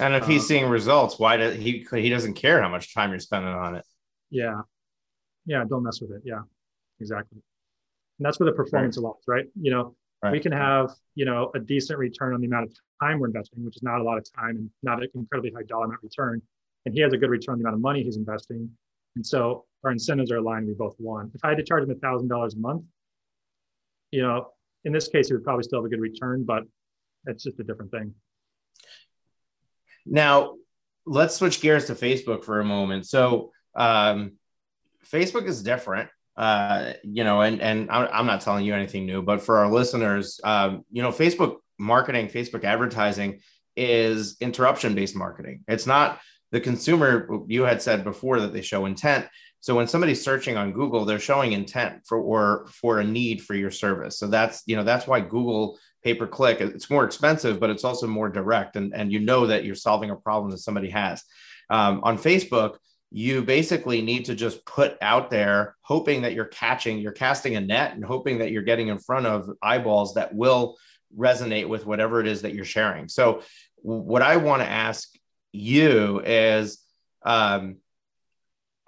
And if he's um, seeing results, why does he he doesn't care how much time you're spending on it? Yeah, yeah. Don't mess with it. Yeah, exactly. And that's where the performance right. lies, right? You know, right. we can have, you know, a decent return on the amount of time we're investing, which is not a lot of time and not an incredibly high dollar amount return. And he has a good return on the amount of money he's investing. And so our incentives are aligned. We both won. If I had to charge him a thousand dollars a month, you know, in this case, he would probably still have a good return, but it's just a different thing. Now, let's switch gears to Facebook for a moment. So, um, Facebook is different uh, you know, and and I'm not telling you anything new, but for our listeners, um, you know, Facebook marketing, Facebook advertising is interruption based marketing. It's not the consumer. You had said before that they show intent. So when somebody's searching on Google, they're showing intent for or for a need for your service. So that's you know that's why Google pay per click it's more expensive, but it's also more direct, and and you know that you're solving a problem that somebody has. Um, on Facebook, you basically need to just put out there hoping that you're catching you're casting a net and hoping that you're getting in front of eyeballs that will resonate with whatever it is that you're sharing. So what i want to ask you is um,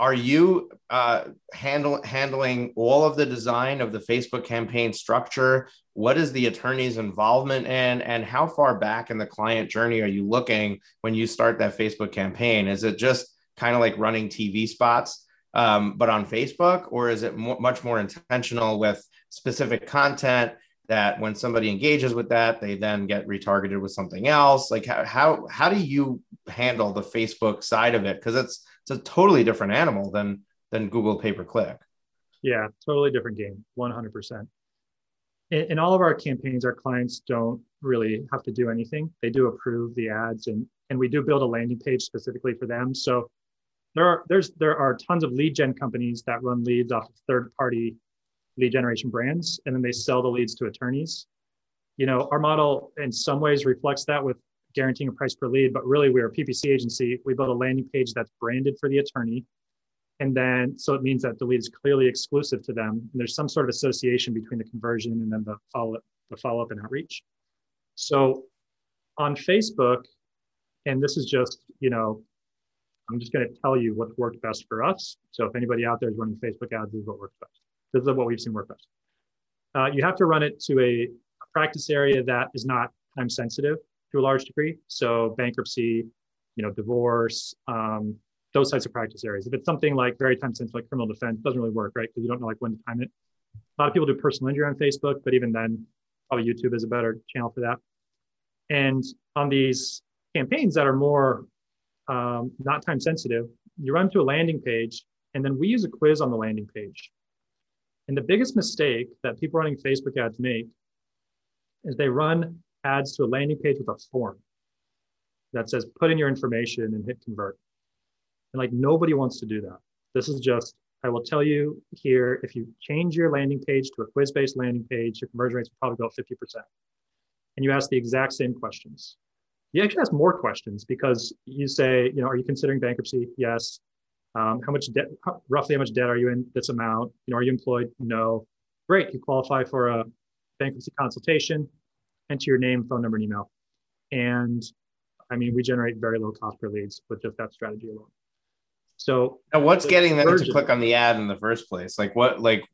are you uh, handle, handling all of the design of the facebook campaign structure? What is the attorney's involvement in and how far back in the client journey are you looking when you start that facebook campaign? Is it just kind of like running TV spots, um, but on Facebook, or is it much more intentional with specific content that when somebody engages with that, they then get retargeted with something else? Like how how how do you handle the Facebook side of it? Because it's it's a totally different animal than than Google pay per click. Yeah, totally different game, one hundred percent. In all of our campaigns, our clients don't really have to do anything. They do approve the ads, and and we do build a landing page specifically for them. So there are there's there are tons of lead gen companies that run leads off of third party lead generation brands and then they sell the leads to attorneys. You know our model in some ways reflects that with guaranteeing a price per lead but really we're a ppc agency. We build a landing page that's branded for the attorney and then so it means that the lead is clearly exclusive to them. And there's some sort of association between the conversion and then the follow the follow up and outreach. So on facebook and this is just you know I'm just going to tell you what's worked best for us. So if anybody out there is running Facebook ads, this is what works best. This is what we've seen work best. Uh, you have to run it to a, practice area that is not time sensitive to a large degree. So bankruptcy, you know, divorce, um, those types of practice areas. If it's something like very time sensitive, like criminal defense, doesn't really work, right? Because you don't know like when to time it. A lot of people do personal injury on Facebook, but even then, probably YouTube is a better channel for that. And on these campaigns that are more um, not time sensitive, you run to a landing page, and then we use a quiz on the landing page. And the biggest mistake that people running Facebook ads make is they run ads to a landing page with a form that says put in your information and hit convert. And like nobody wants to do that. This is just, I will tell you here, if you change your landing page to a quiz based landing page, your conversion rates will probably go up 50%. And you ask the exact same questions. You actually ask more questions because you say, you know, are you considering bankruptcy? Yes. Um, how much debt, roughly how much debt are you in this amount? You know, are you employed? No. Great. You qualify for a bankruptcy consultation, enter your name, phone number, and email. And I mean, we generate very low cost per leads with just that strategy alone. So now what's getting them to click on the ad in the first place? Like what, like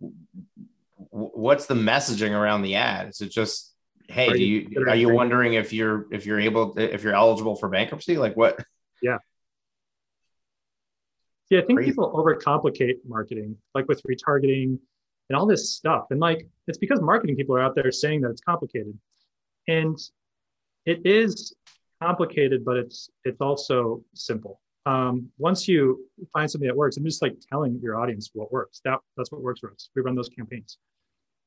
what's the messaging around the ad? Is it just, Hey, are do you, are you wondering if you're, if you're able, to, if you're eligible for bankruptcy? Like what? Yeah. Yeah. I think Crazy. people overcomplicate marketing, like with retargeting and all this stuff. And like, it's because marketing people are out there saying that it's complicated. And it is complicated, but it's it's also simple. Um, once you find something that works, I'm just like telling your audience what works. That that's what works for us. We run those campaigns,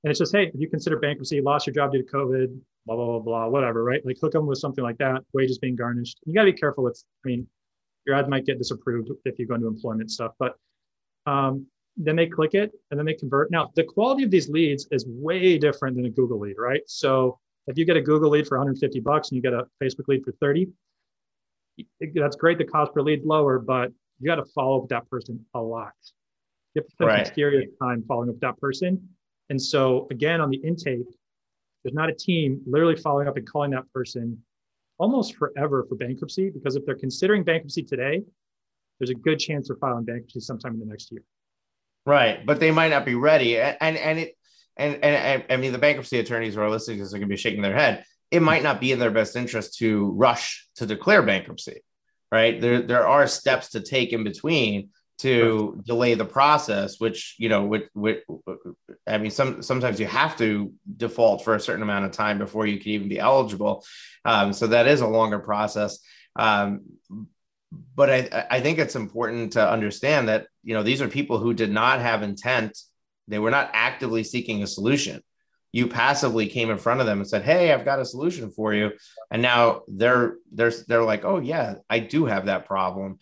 and it's just hey, if you consider bankruptcy, lost your job due to COVID, blah blah blah blah, whatever, right? Like hook them with something like that. Wages being garnished. You got to be careful with. I mean, your ad might get disapproved if you go into employment stuff, but um, then they click it and then they convert. Now, the quality of these leads is way different than a Google lead, right? So if you get a Google lead for 150 bucks and you get a Facebook lead for 30, that's great. The cost per lead lower, but you got to follow up with that person a lot. You have to spend right. time following up with that person. And so again, on the intake, there's not a team literally following up and calling that person almost forever for bankruptcy because if they're considering bankruptcy today, there's a good chance they're filing bankruptcy sometime in the next year. Right, but they might not be ready, and and it and and I mean the bankruptcy attorneys who are listening to this are going to be shaking their head. It might not be in their best interest to rush to declare bankruptcy, right? There there are steps to take in between to right. delay the process, which you know, which, which I mean, some sometimes you have to default for a certain amount of time before you can even be eligible. Um, so that is a longer process. Um, but I, I think it's important to understand that you know these are people who did not have intent they were not actively seeking a solution you passively came in front of them and said hey i've got a solution for you and now they're they're they're like oh yeah i do have that problem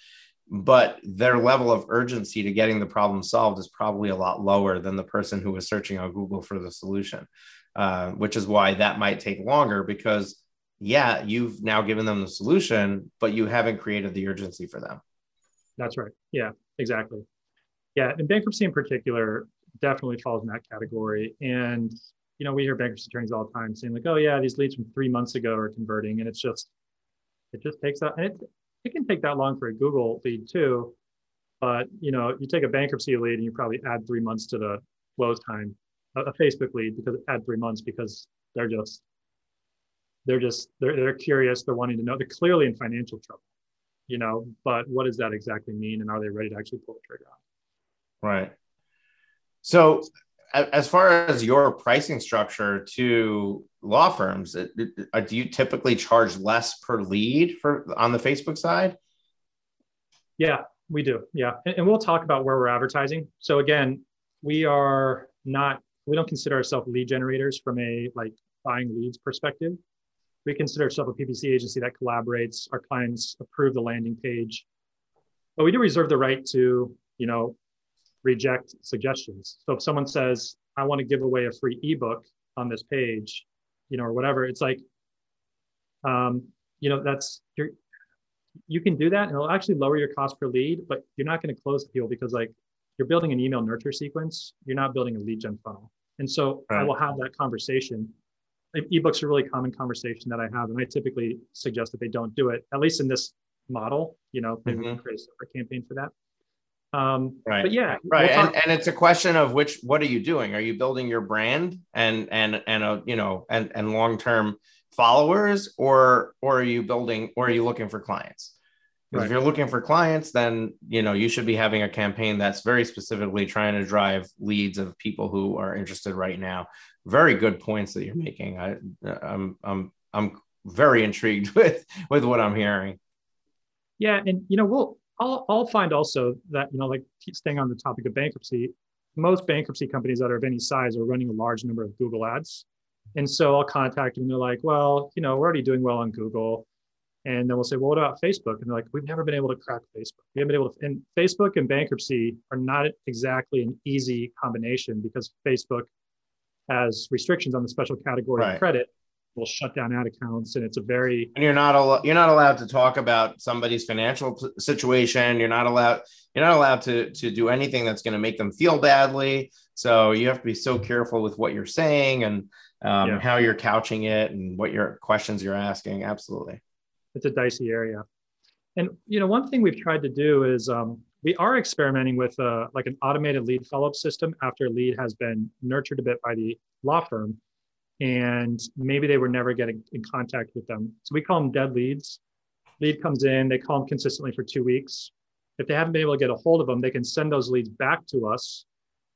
but their level of urgency to getting the problem solved is probably a lot lower than the person who was searching on google for the solution uh, which is why that might take longer because yeah, you've now given them the solution, but you haven't created the urgency for them. That's right. Yeah, exactly. Yeah, and bankruptcy in particular definitely falls in that category. And you know, we hear bankruptcy attorneys all the time saying like, "Oh yeah, these leads from three months ago are converting," and it's just, it just takes that, and it it can take that long for a Google lead too. But you know, you take a bankruptcy lead and you probably add three months to the close time. A, a Facebook lead because add three months because they're just they're just they're, they're curious they're wanting to know they're clearly in financial trouble you know but what does that exactly mean and are they ready to actually pull the trigger on right so as far as your pricing structure to law firms it, it, uh, do you typically charge less per lead for on the facebook side? Yeah we do. Yeah. And, and we'll talk about where we're advertising. So again we are not we don't consider ourselves lead generators from a like buying leads perspective. We consider ourselves a PPC agency that collaborates. Our clients approve the landing page, but we do reserve the right to, you know, reject suggestions. So if someone says, "I want to give away a free ebook on this page," you know, or whatever, it's like, um, you know, that's you're, you can do that, and it'll actually lower your cost per lead, but you're not going to close the deal because like you're building an email nurture sequence. You're not building a lead gen funnel. And so right. I will have that conversation ebooks are a really common conversation that I have, and I typically suggest that they don't do it, at least in this model. You know, maybe mm-hmm. create a separate campaign for that. Um, right. But yeah, right. We'll and, and it's a question of which. What are you doing? Are you building your brand and and and a you know and and long term followers, or or are you building, or are you looking for clients? Because right. if you're looking for clients, then you know you should be having a campaign that's very specifically trying to drive leads of people who are interested right now. Very good points that you're making. I, I'm I'm I'm very intrigued with with what I'm hearing. Yeah, and you know we'll I'll I'll find also that you know like staying on the topic of bankruptcy, most bankruptcy companies that are of any size are running a large number of Google ads, and so I'll contact them. And they're like, well, you know, we're already doing well on Google and then we'll say, well, what about Facebook? And they're like, we've never been able to crack Facebook. We haven't been able to, and Facebook and bankruptcy are not exactly an easy combination because Facebook has restrictions on the special category right. of credit will shut down ad accounts and it's a very and you're not al- you're not allowed to talk about somebody's financial situation. You're not allowed you're not allowed to to do anything that's going to make them feel badly. So you have to be so careful with what you're saying and um, yeah. how you're couching it and what your questions you're asking. Absolutely. It's a dicey area. And you know, one thing we've tried to do is um, we are experimenting with uh, like an automated lead follow-up system after a lead has been nurtured a bit by the law firm, and maybe they were never getting in contact with them. So we call them dead leads. Lead comes in, they call them consistently for two weeks. If they haven't been able to get a hold of them, they can send those leads back to us.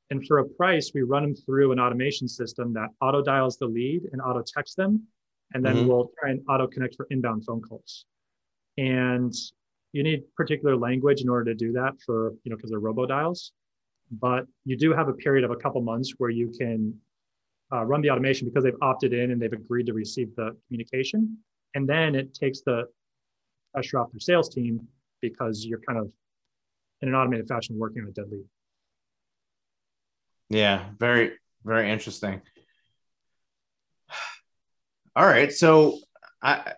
And for a price, we run them through an automation system that auto dials the lead and auto texts them and then mm-hmm. we'll try and auto connect for inbound phone calls. And you need particular language in order to do that for, you know, because they're robo dials. But you do have a period of a couple months where you can uh, run the automation because they've opted in and they've agreed to receive the communication. And then it takes the pressure off their sales team because you're kind of in an automated fashion working on a dead lead. Yeah, very, very interesting. All right. So I,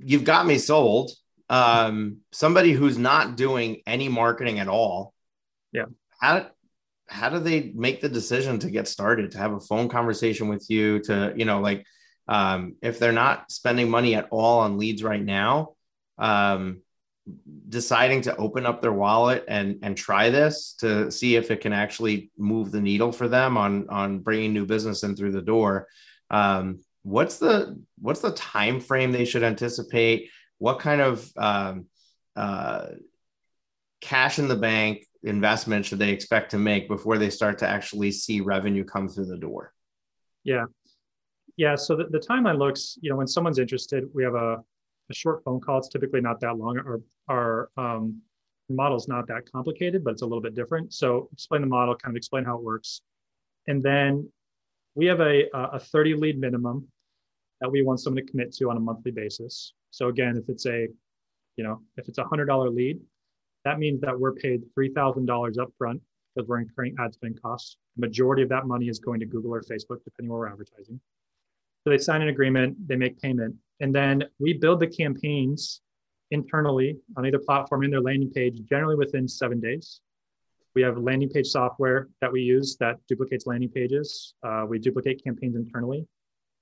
you've got me sold. Um, somebody who's not doing any marketing at all. Yeah. How, how do they make the decision to get started, to have a phone conversation with you, to, you know, like, um, if they're not spending money at all on leads right now, um, deciding to open up their wallet and and try this to see if it can actually move the needle for them on on bringing new business in through the door um, what's the what's the time frame they should anticipate? What kind of um, uh, cash in the bank investment should they expect to make before they start to actually see revenue come through the door? Yeah, yeah. So the, the timeline looks, you know, when someone's interested, we have a, a short phone call. It's typically not that long. Our our um, model's not that complicated, but it's a little bit different. So explain the model, kind of explain how it works, and then we have a, a 30 lead minimum that we want someone to commit to on a monthly basis. So again, if it's a, you know, if it's a hundred dollar lead, that means that we're paid $3,000 upfront because we're incurring ad spend costs. The majority of that money is going to Google or Facebook, depending where we're advertising. So they sign an agreement, they make payment, and then we build the campaigns internally on either platform in their landing page, generally within seven days. We have landing page software that we use that duplicates landing pages. Uh, we duplicate campaigns internally.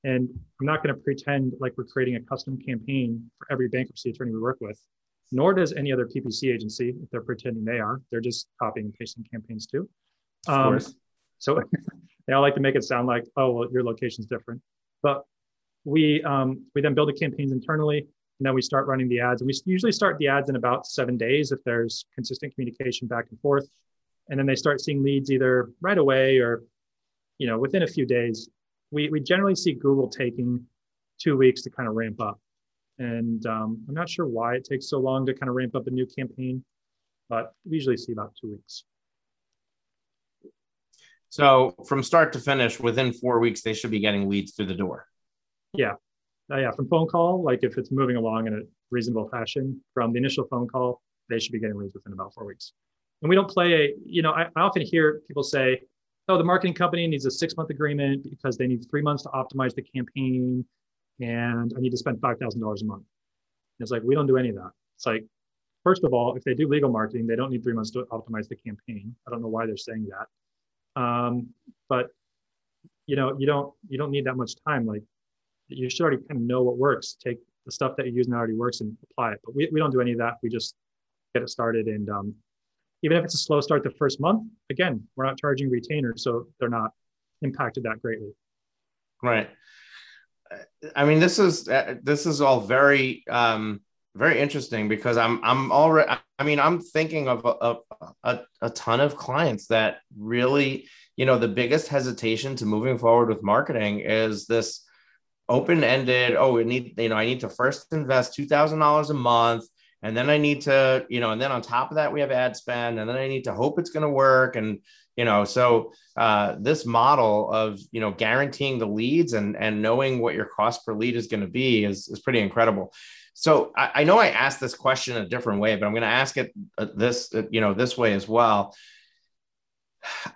And I'm not going to pretend like we're creating a custom campaign for every bankruptcy attorney we work with, nor does any other PPC agency if they're pretending they are. They're just copying and pasting campaigns too. Of Um, so they all like to make it sound like, oh, well, your location's different. But we um, we then build the campaigns internally, and then we start running the ads. And we usually start the ads in about seven days if there's consistent communication back and forth and then they start seeing leads either right away or you know within a few days we, we generally see google taking two weeks to kind of ramp up and um, i'm not sure why it takes so long to kind of ramp up a new campaign but we usually see about two weeks. So from start to finish within four weeks they should be getting leads through the door. Yeah. Uh, yeah from phone call like if it's moving along in a reasonable fashion from the initial phone call they should be getting leads within about four weeks. And we don't play a, you know, I, I often hear people say, oh, the marketing company needs a six month agreement because they need three months to optimize the campaign and I need to spend $5,000 a month. And it's like, we don't do any of that. It's like, first of all, if they do legal marketing, they don't need three months to optimize the campaign. I don't know why they're saying that. Um, but you know, you don't you don't need that much time. Like you should already kind of know what works. Take the stuff that you use now already works and apply it. But we, we don't do any of that. We just get it started and um, even if it's a slow start the first month, again, we're not charging retainers, so they're not impacted that greatly. Right. I mean, this is uh, this is all very um, very interesting because I'm I'm already I mean I'm thinking of a, a, a ton of clients that really you know the biggest hesitation to moving forward with marketing is this open-ended oh we need you know I need to first invest two thousand dollars a month and then I need to you know and then on top of that we have ad spend and then I need to hope it's going to work and you know so uh, this model of you know guaranteeing the leads and and knowing what your cost per lead is going to be is, is pretty incredible so I, I, know I asked this question a different way, but I'm going to ask it uh, this, uh, you know, this way as well.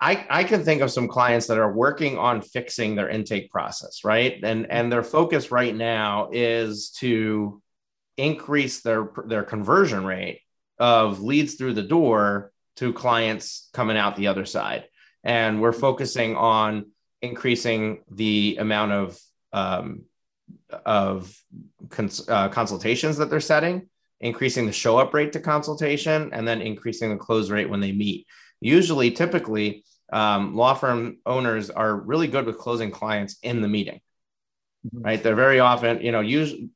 I, I can think of some clients that are working on fixing their intake process, right? And and their focus right now is to increase their their conversion rate of leads through the door to clients coming out the other side. And we're focusing on increasing the amount of um, of cons- uh, consultations that they're setting, increasing the show up rate to consultation, and then increasing the close rate when they meet. Usually, typically, um, law firm owners are really good with closing clients in the meeting, mm-hmm. right? They're very often, you know, usually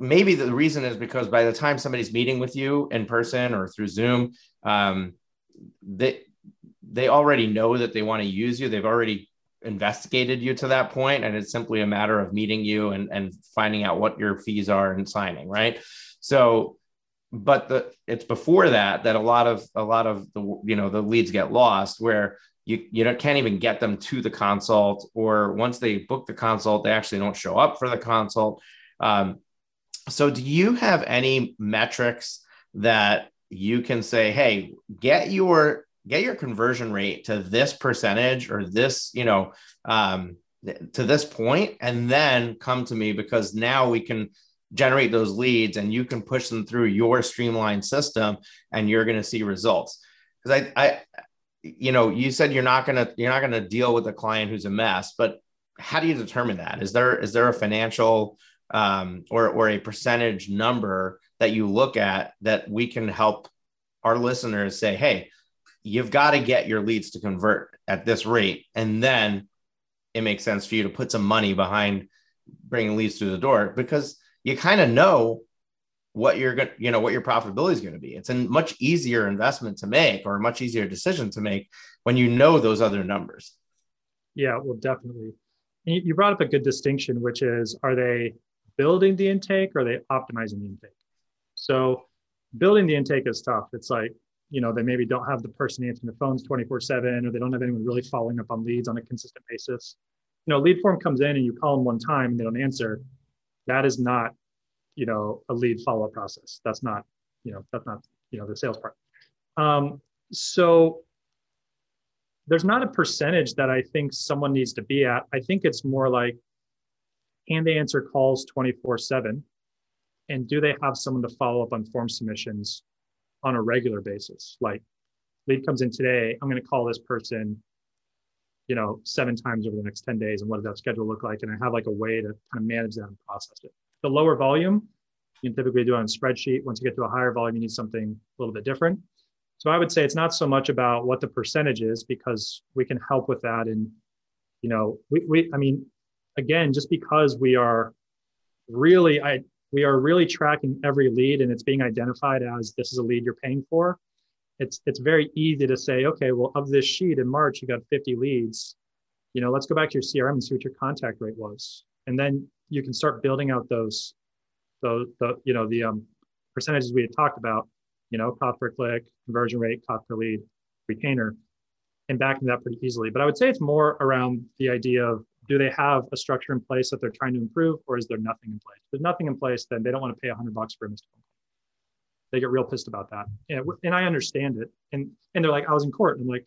maybe the reason is because by the time somebody's meeting with you in person or through Zoom, um, they they already know that they want to use you. They've already investigated you to that point and it's simply a matter of meeting you and, and finding out what your fees are and signing right so but the it's before that that a lot of a lot of the you know the leads get lost where you you can't even get them to the consult or once they book the consult they actually don't show up for the consult um, so do you have any metrics that you can say hey get your get your conversion rate to this percentage or this, you know, um, to this point, and then come to me because now we can generate those leads and you can push them through your streamlined system and you're going to see results. Because I, I, you know, you said you're not going to you're not going to deal with a client who's a mess, but how do you determine that? Is there is there a financial um, or or a percentage number that you look at that we can help our listeners say, hey, you've got to get your leads to convert at this rate. And then it makes sense for you to put some money behind bringing leads through the door because you kind of know what you're going you know, what your profitability is going to be. It's a much easier investment to make or a much easier decision to make when you know those other numbers. Yeah, well, definitely. You brought up a good distinction, which is are they building the intake or are they optimizing the intake? So building the intake is tough. It's like you know, they maybe don't have the person answering the phones 24 seven, or they don't have anyone really following up on leads on a consistent basis. You know, lead form comes in and you call them one time and they don't answer. That is not, you know, a lead follow-up process. That's not, you know, that's not, you know, the sales part. Um, so there's not a percentage that I think someone needs to be at. I think it's more like, can they answer calls 24 seven? And do they have someone to follow up on form submissions on a regular basis. Like lead comes in today, I'm going to call this person, you know, seven times over the next 10 days. And what does that schedule look like? And I have like a way to kind of manage that and process it. The lower volume, you can typically do on a spreadsheet. Once you get to a higher volume, you need something a little bit different. So I would say it's not so much about what the percentage is because we can help with that. And, you know, we, we I mean, again, just because we are really, I, we are really tracking every lead and it's being identified as this is a lead you're paying for it's it's very easy to say okay well of this sheet in march you got 50 leads. You know let's go back to your crm and see what your contact rate was. And then you can start building out those those the you know the um, percentages we had talked about you know cost per click conversion rate cost per lead retainer and backing that pretty easily. But i would say it's more around the idea of do they have a structure in place that they're trying to improve or is there nothing in place? If there's nothing in place then they don't want to pay 100 bucks for a missed phone call. They get real pissed about that. And, and i understand it. And and they're like i was in court. And i'm like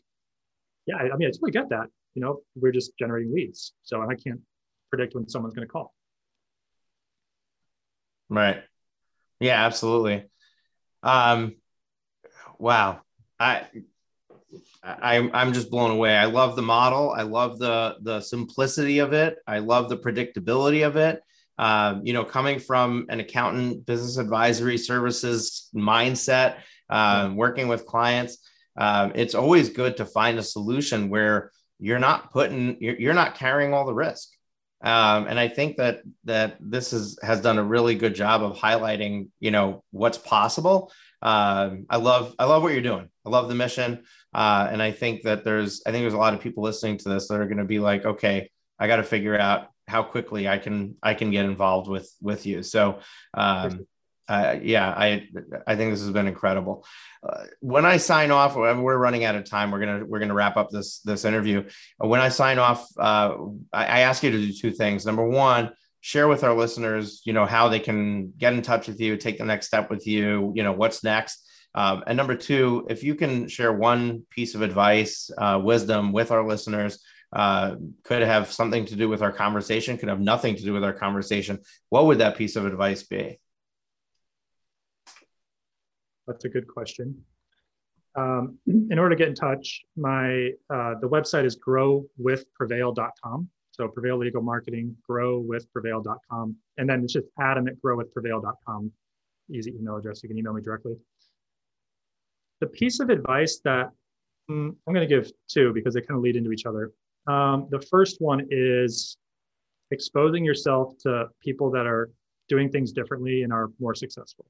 yeah i mean i totally get that. You know we're just generating leads so i can't predict when someone's going to call. Right. Yeah absolutely. Um wow. I I, I'm just blown away. I love the model. I love the the simplicity of it. I love the predictability of it. Um, you know, coming from an accountant, business advisory services mindset, um, working with clients, um, it's always good to find a solution where you're not putting, you're, you're not carrying all the risk, Um, and I think that that this is has done a really good job of highlighting, you know, what's possible. Um, I love I love what you're doing. I love the mission, uh, and I think that there's I think there's a lot of people listening to this that are going to be like, okay, I got to figure out how quickly I can I can get involved with with you. So um, uh, yeah, I I think this has been incredible. Uh, when I sign off, we're running out of time. We're gonna we're gonna wrap up this this interview. When I sign off, uh, I, I ask you to do two things. Number one, share with our listeners, you know, how they can get in touch with you, take the next step with you. You know, what's next. Um, and number two, if you can share one piece of advice, uh, wisdom with our listeners uh, could have something to do with our conversation, could have nothing to do with our conversation. What would that piece of advice be? That's a good question. Um, in order to get in touch, my uh, the website is growwithprevail.com. So Prevail Legal Marketing, growwithprevail.com. And then it's just Adam at growwithprevail.com. Easy email address. You can email me directly. The piece of advice that mm, I'm going to give two because they kind of lead into each other. Um, the first one is exposing yourself to people that are doing things differently and are more successful.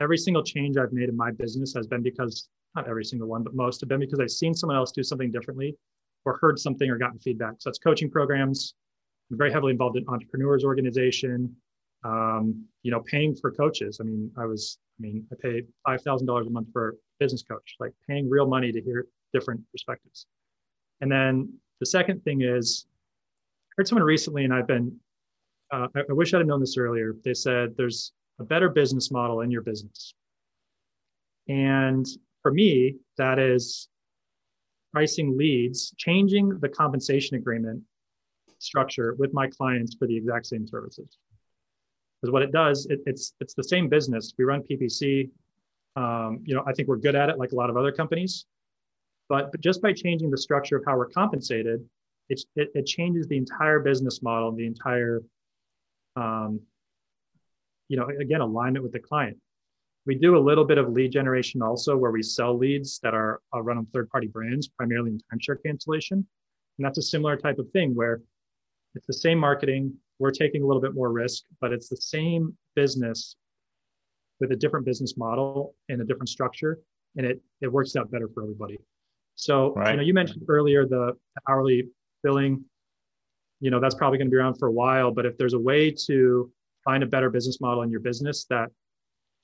Every single change I've made in my business has been because, not every single one, but most have been because I've seen someone else do something differently or heard something or gotten feedback. So that's coaching programs. I'm very heavily involved in entrepreneurs organization. Um, you know, paying for coaches. I mean, I was, I mean, I pay five thousand dollars a month for a business coach, like paying real money to hear different perspectives. And then the second thing is, I heard someone recently, and I've been, uh, I, I wish I'd have known this earlier. They said there's a better business model in your business. And for me, that is pricing leads, changing the compensation agreement structure with my clients for the exact same services. Because what it does, it, it's it's the same business. We run PPC. Um, you know, I think we're good at it, like a lot of other companies. But, but just by changing the structure of how we're compensated, it, it changes the entire business model, the entire, um, you know, again, alignment with the client. We do a little bit of lead generation also, where we sell leads that are uh, run on third-party brands, primarily in timeshare cancellation, and that's a similar type of thing where it's the same marketing. We're taking a little bit more risk, but it's the same business with a different business model and a different structure, and it it works out better for everybody. So, right. you know, you mentioned earlier the hourly billing, you know, that's probably going to be around for a while, but if there's a way to find a better business model in your business that,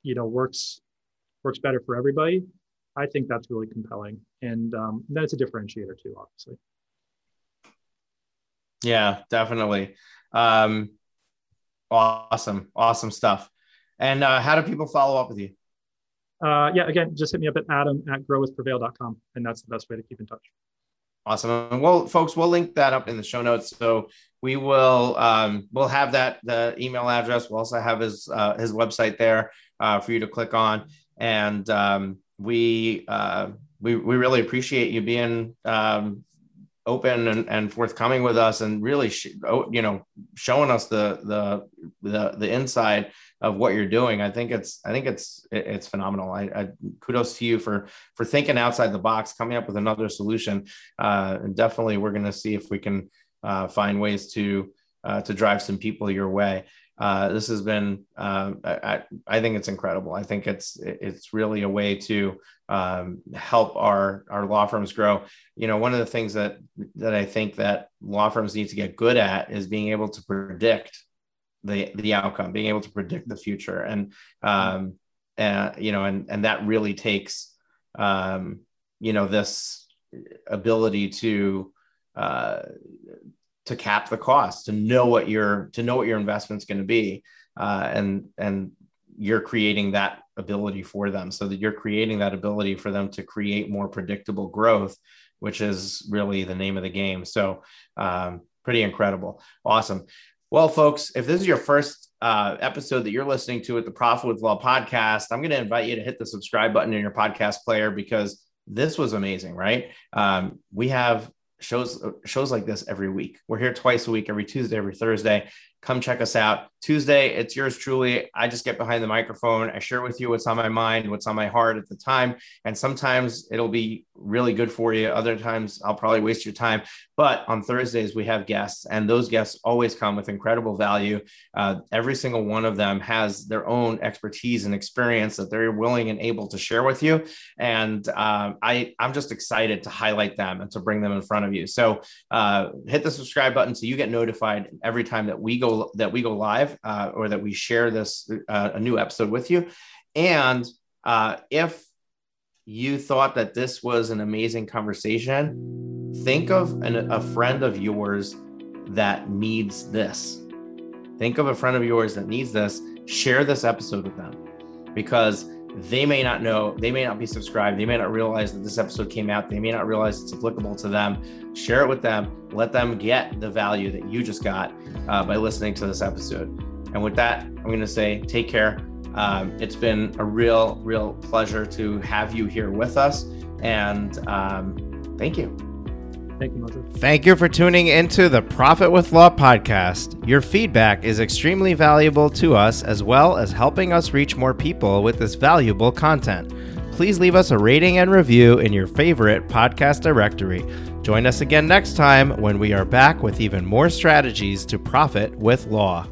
you know, works works better for everybody, I think that's really compelling. And um, then it's a differentiator too, obviously. Yeah, definitely. Um, awesome, awesome stuff. And uh, how do people follow up with you? uh, yeah, again, just hit me up at adam at growwithprevail.com. And that's the best way to keep in touch. Awesome. Well, folks, we'll link that up in the show notes. So we will um, we'll have that the email address. We'll also have his uh, his website there uh, for you to click on. And um, we uh, we we really appreciate you being um, open and, and forthcoming with us, and really sh- you know showing us the the the the inside of what you're doing. I think it's I think it's it's phenomenal. I, I kudos to you for for thinking outside the box, coming up with another solution. Uh, and definitely, we're going to see if we can uh, find ways to uh, to drive some people your way. Uh, this has been uh, I, I think it's incredible. I think it's it's really a way to um, help our our law firms grow. You know, one of the things that that I think that law firms need to get good at is being able to predict the the outcome, being able to predict the future, and um, and you know, and and that really takes um, you know this ability to uh, to cap the cost, to know what your to know what your investment's going to be, uh, and and you're creating that ability for them, so that you're creating that ability for them to create more predictable growth, which is really the name of the game. So. Um, pretty incredible. Awesome. Well, folks, if this is your first uh, episode that you're listening to at the Profit with Law podcast, I'm going to invite you to hit the subscribe button in your podcast player because this was amazing, right? Um, we have shows uh, shows like this every week. We're here twice a week, every Tuesday, every Thursday. Come check us out. Tuesday, it's yours truly. I just get behind the microphone. I share with you what's on my mind, what's on my heart at the time. And sometimes it'll be really good for you. Other times I'll probably waste your time. But on Thursdays, we have guests, and those guests always come with incredible value. Uh, every single one of them has their own expertise and experience that they're willing and able to share with you. And um, I, I'm just excited to highlight them and to bring them in front of you. So uh, hit the subscribe button so you get notified every time that we go that we go live uh, or that we share this uh, a new episode with you. And uh, if you thought that this was an amazing conversation, think of an, a friend of yours that needs this. Think of a friend of yours that needs this. Share this episode with them because they may not know, they may not be subscribed, they may not realize that this episode came out, they may not realize it's applicable to them. Share it with them, let them get the value that you just got uh, by listening to this episode. And with that, I'm going to say take care. Um, it's been a real, real pleasure to have you here with us. And um, thank you. Thank you, Moses. Thank you for tuning into the Profit with Law podcast. Your feedback is extremely valuable to us as well as helping us reach more people with this valuable content. Please leave us a rating and review in your favorite podcast directory. Join us again next time when we are back with even more strategies to profit with law.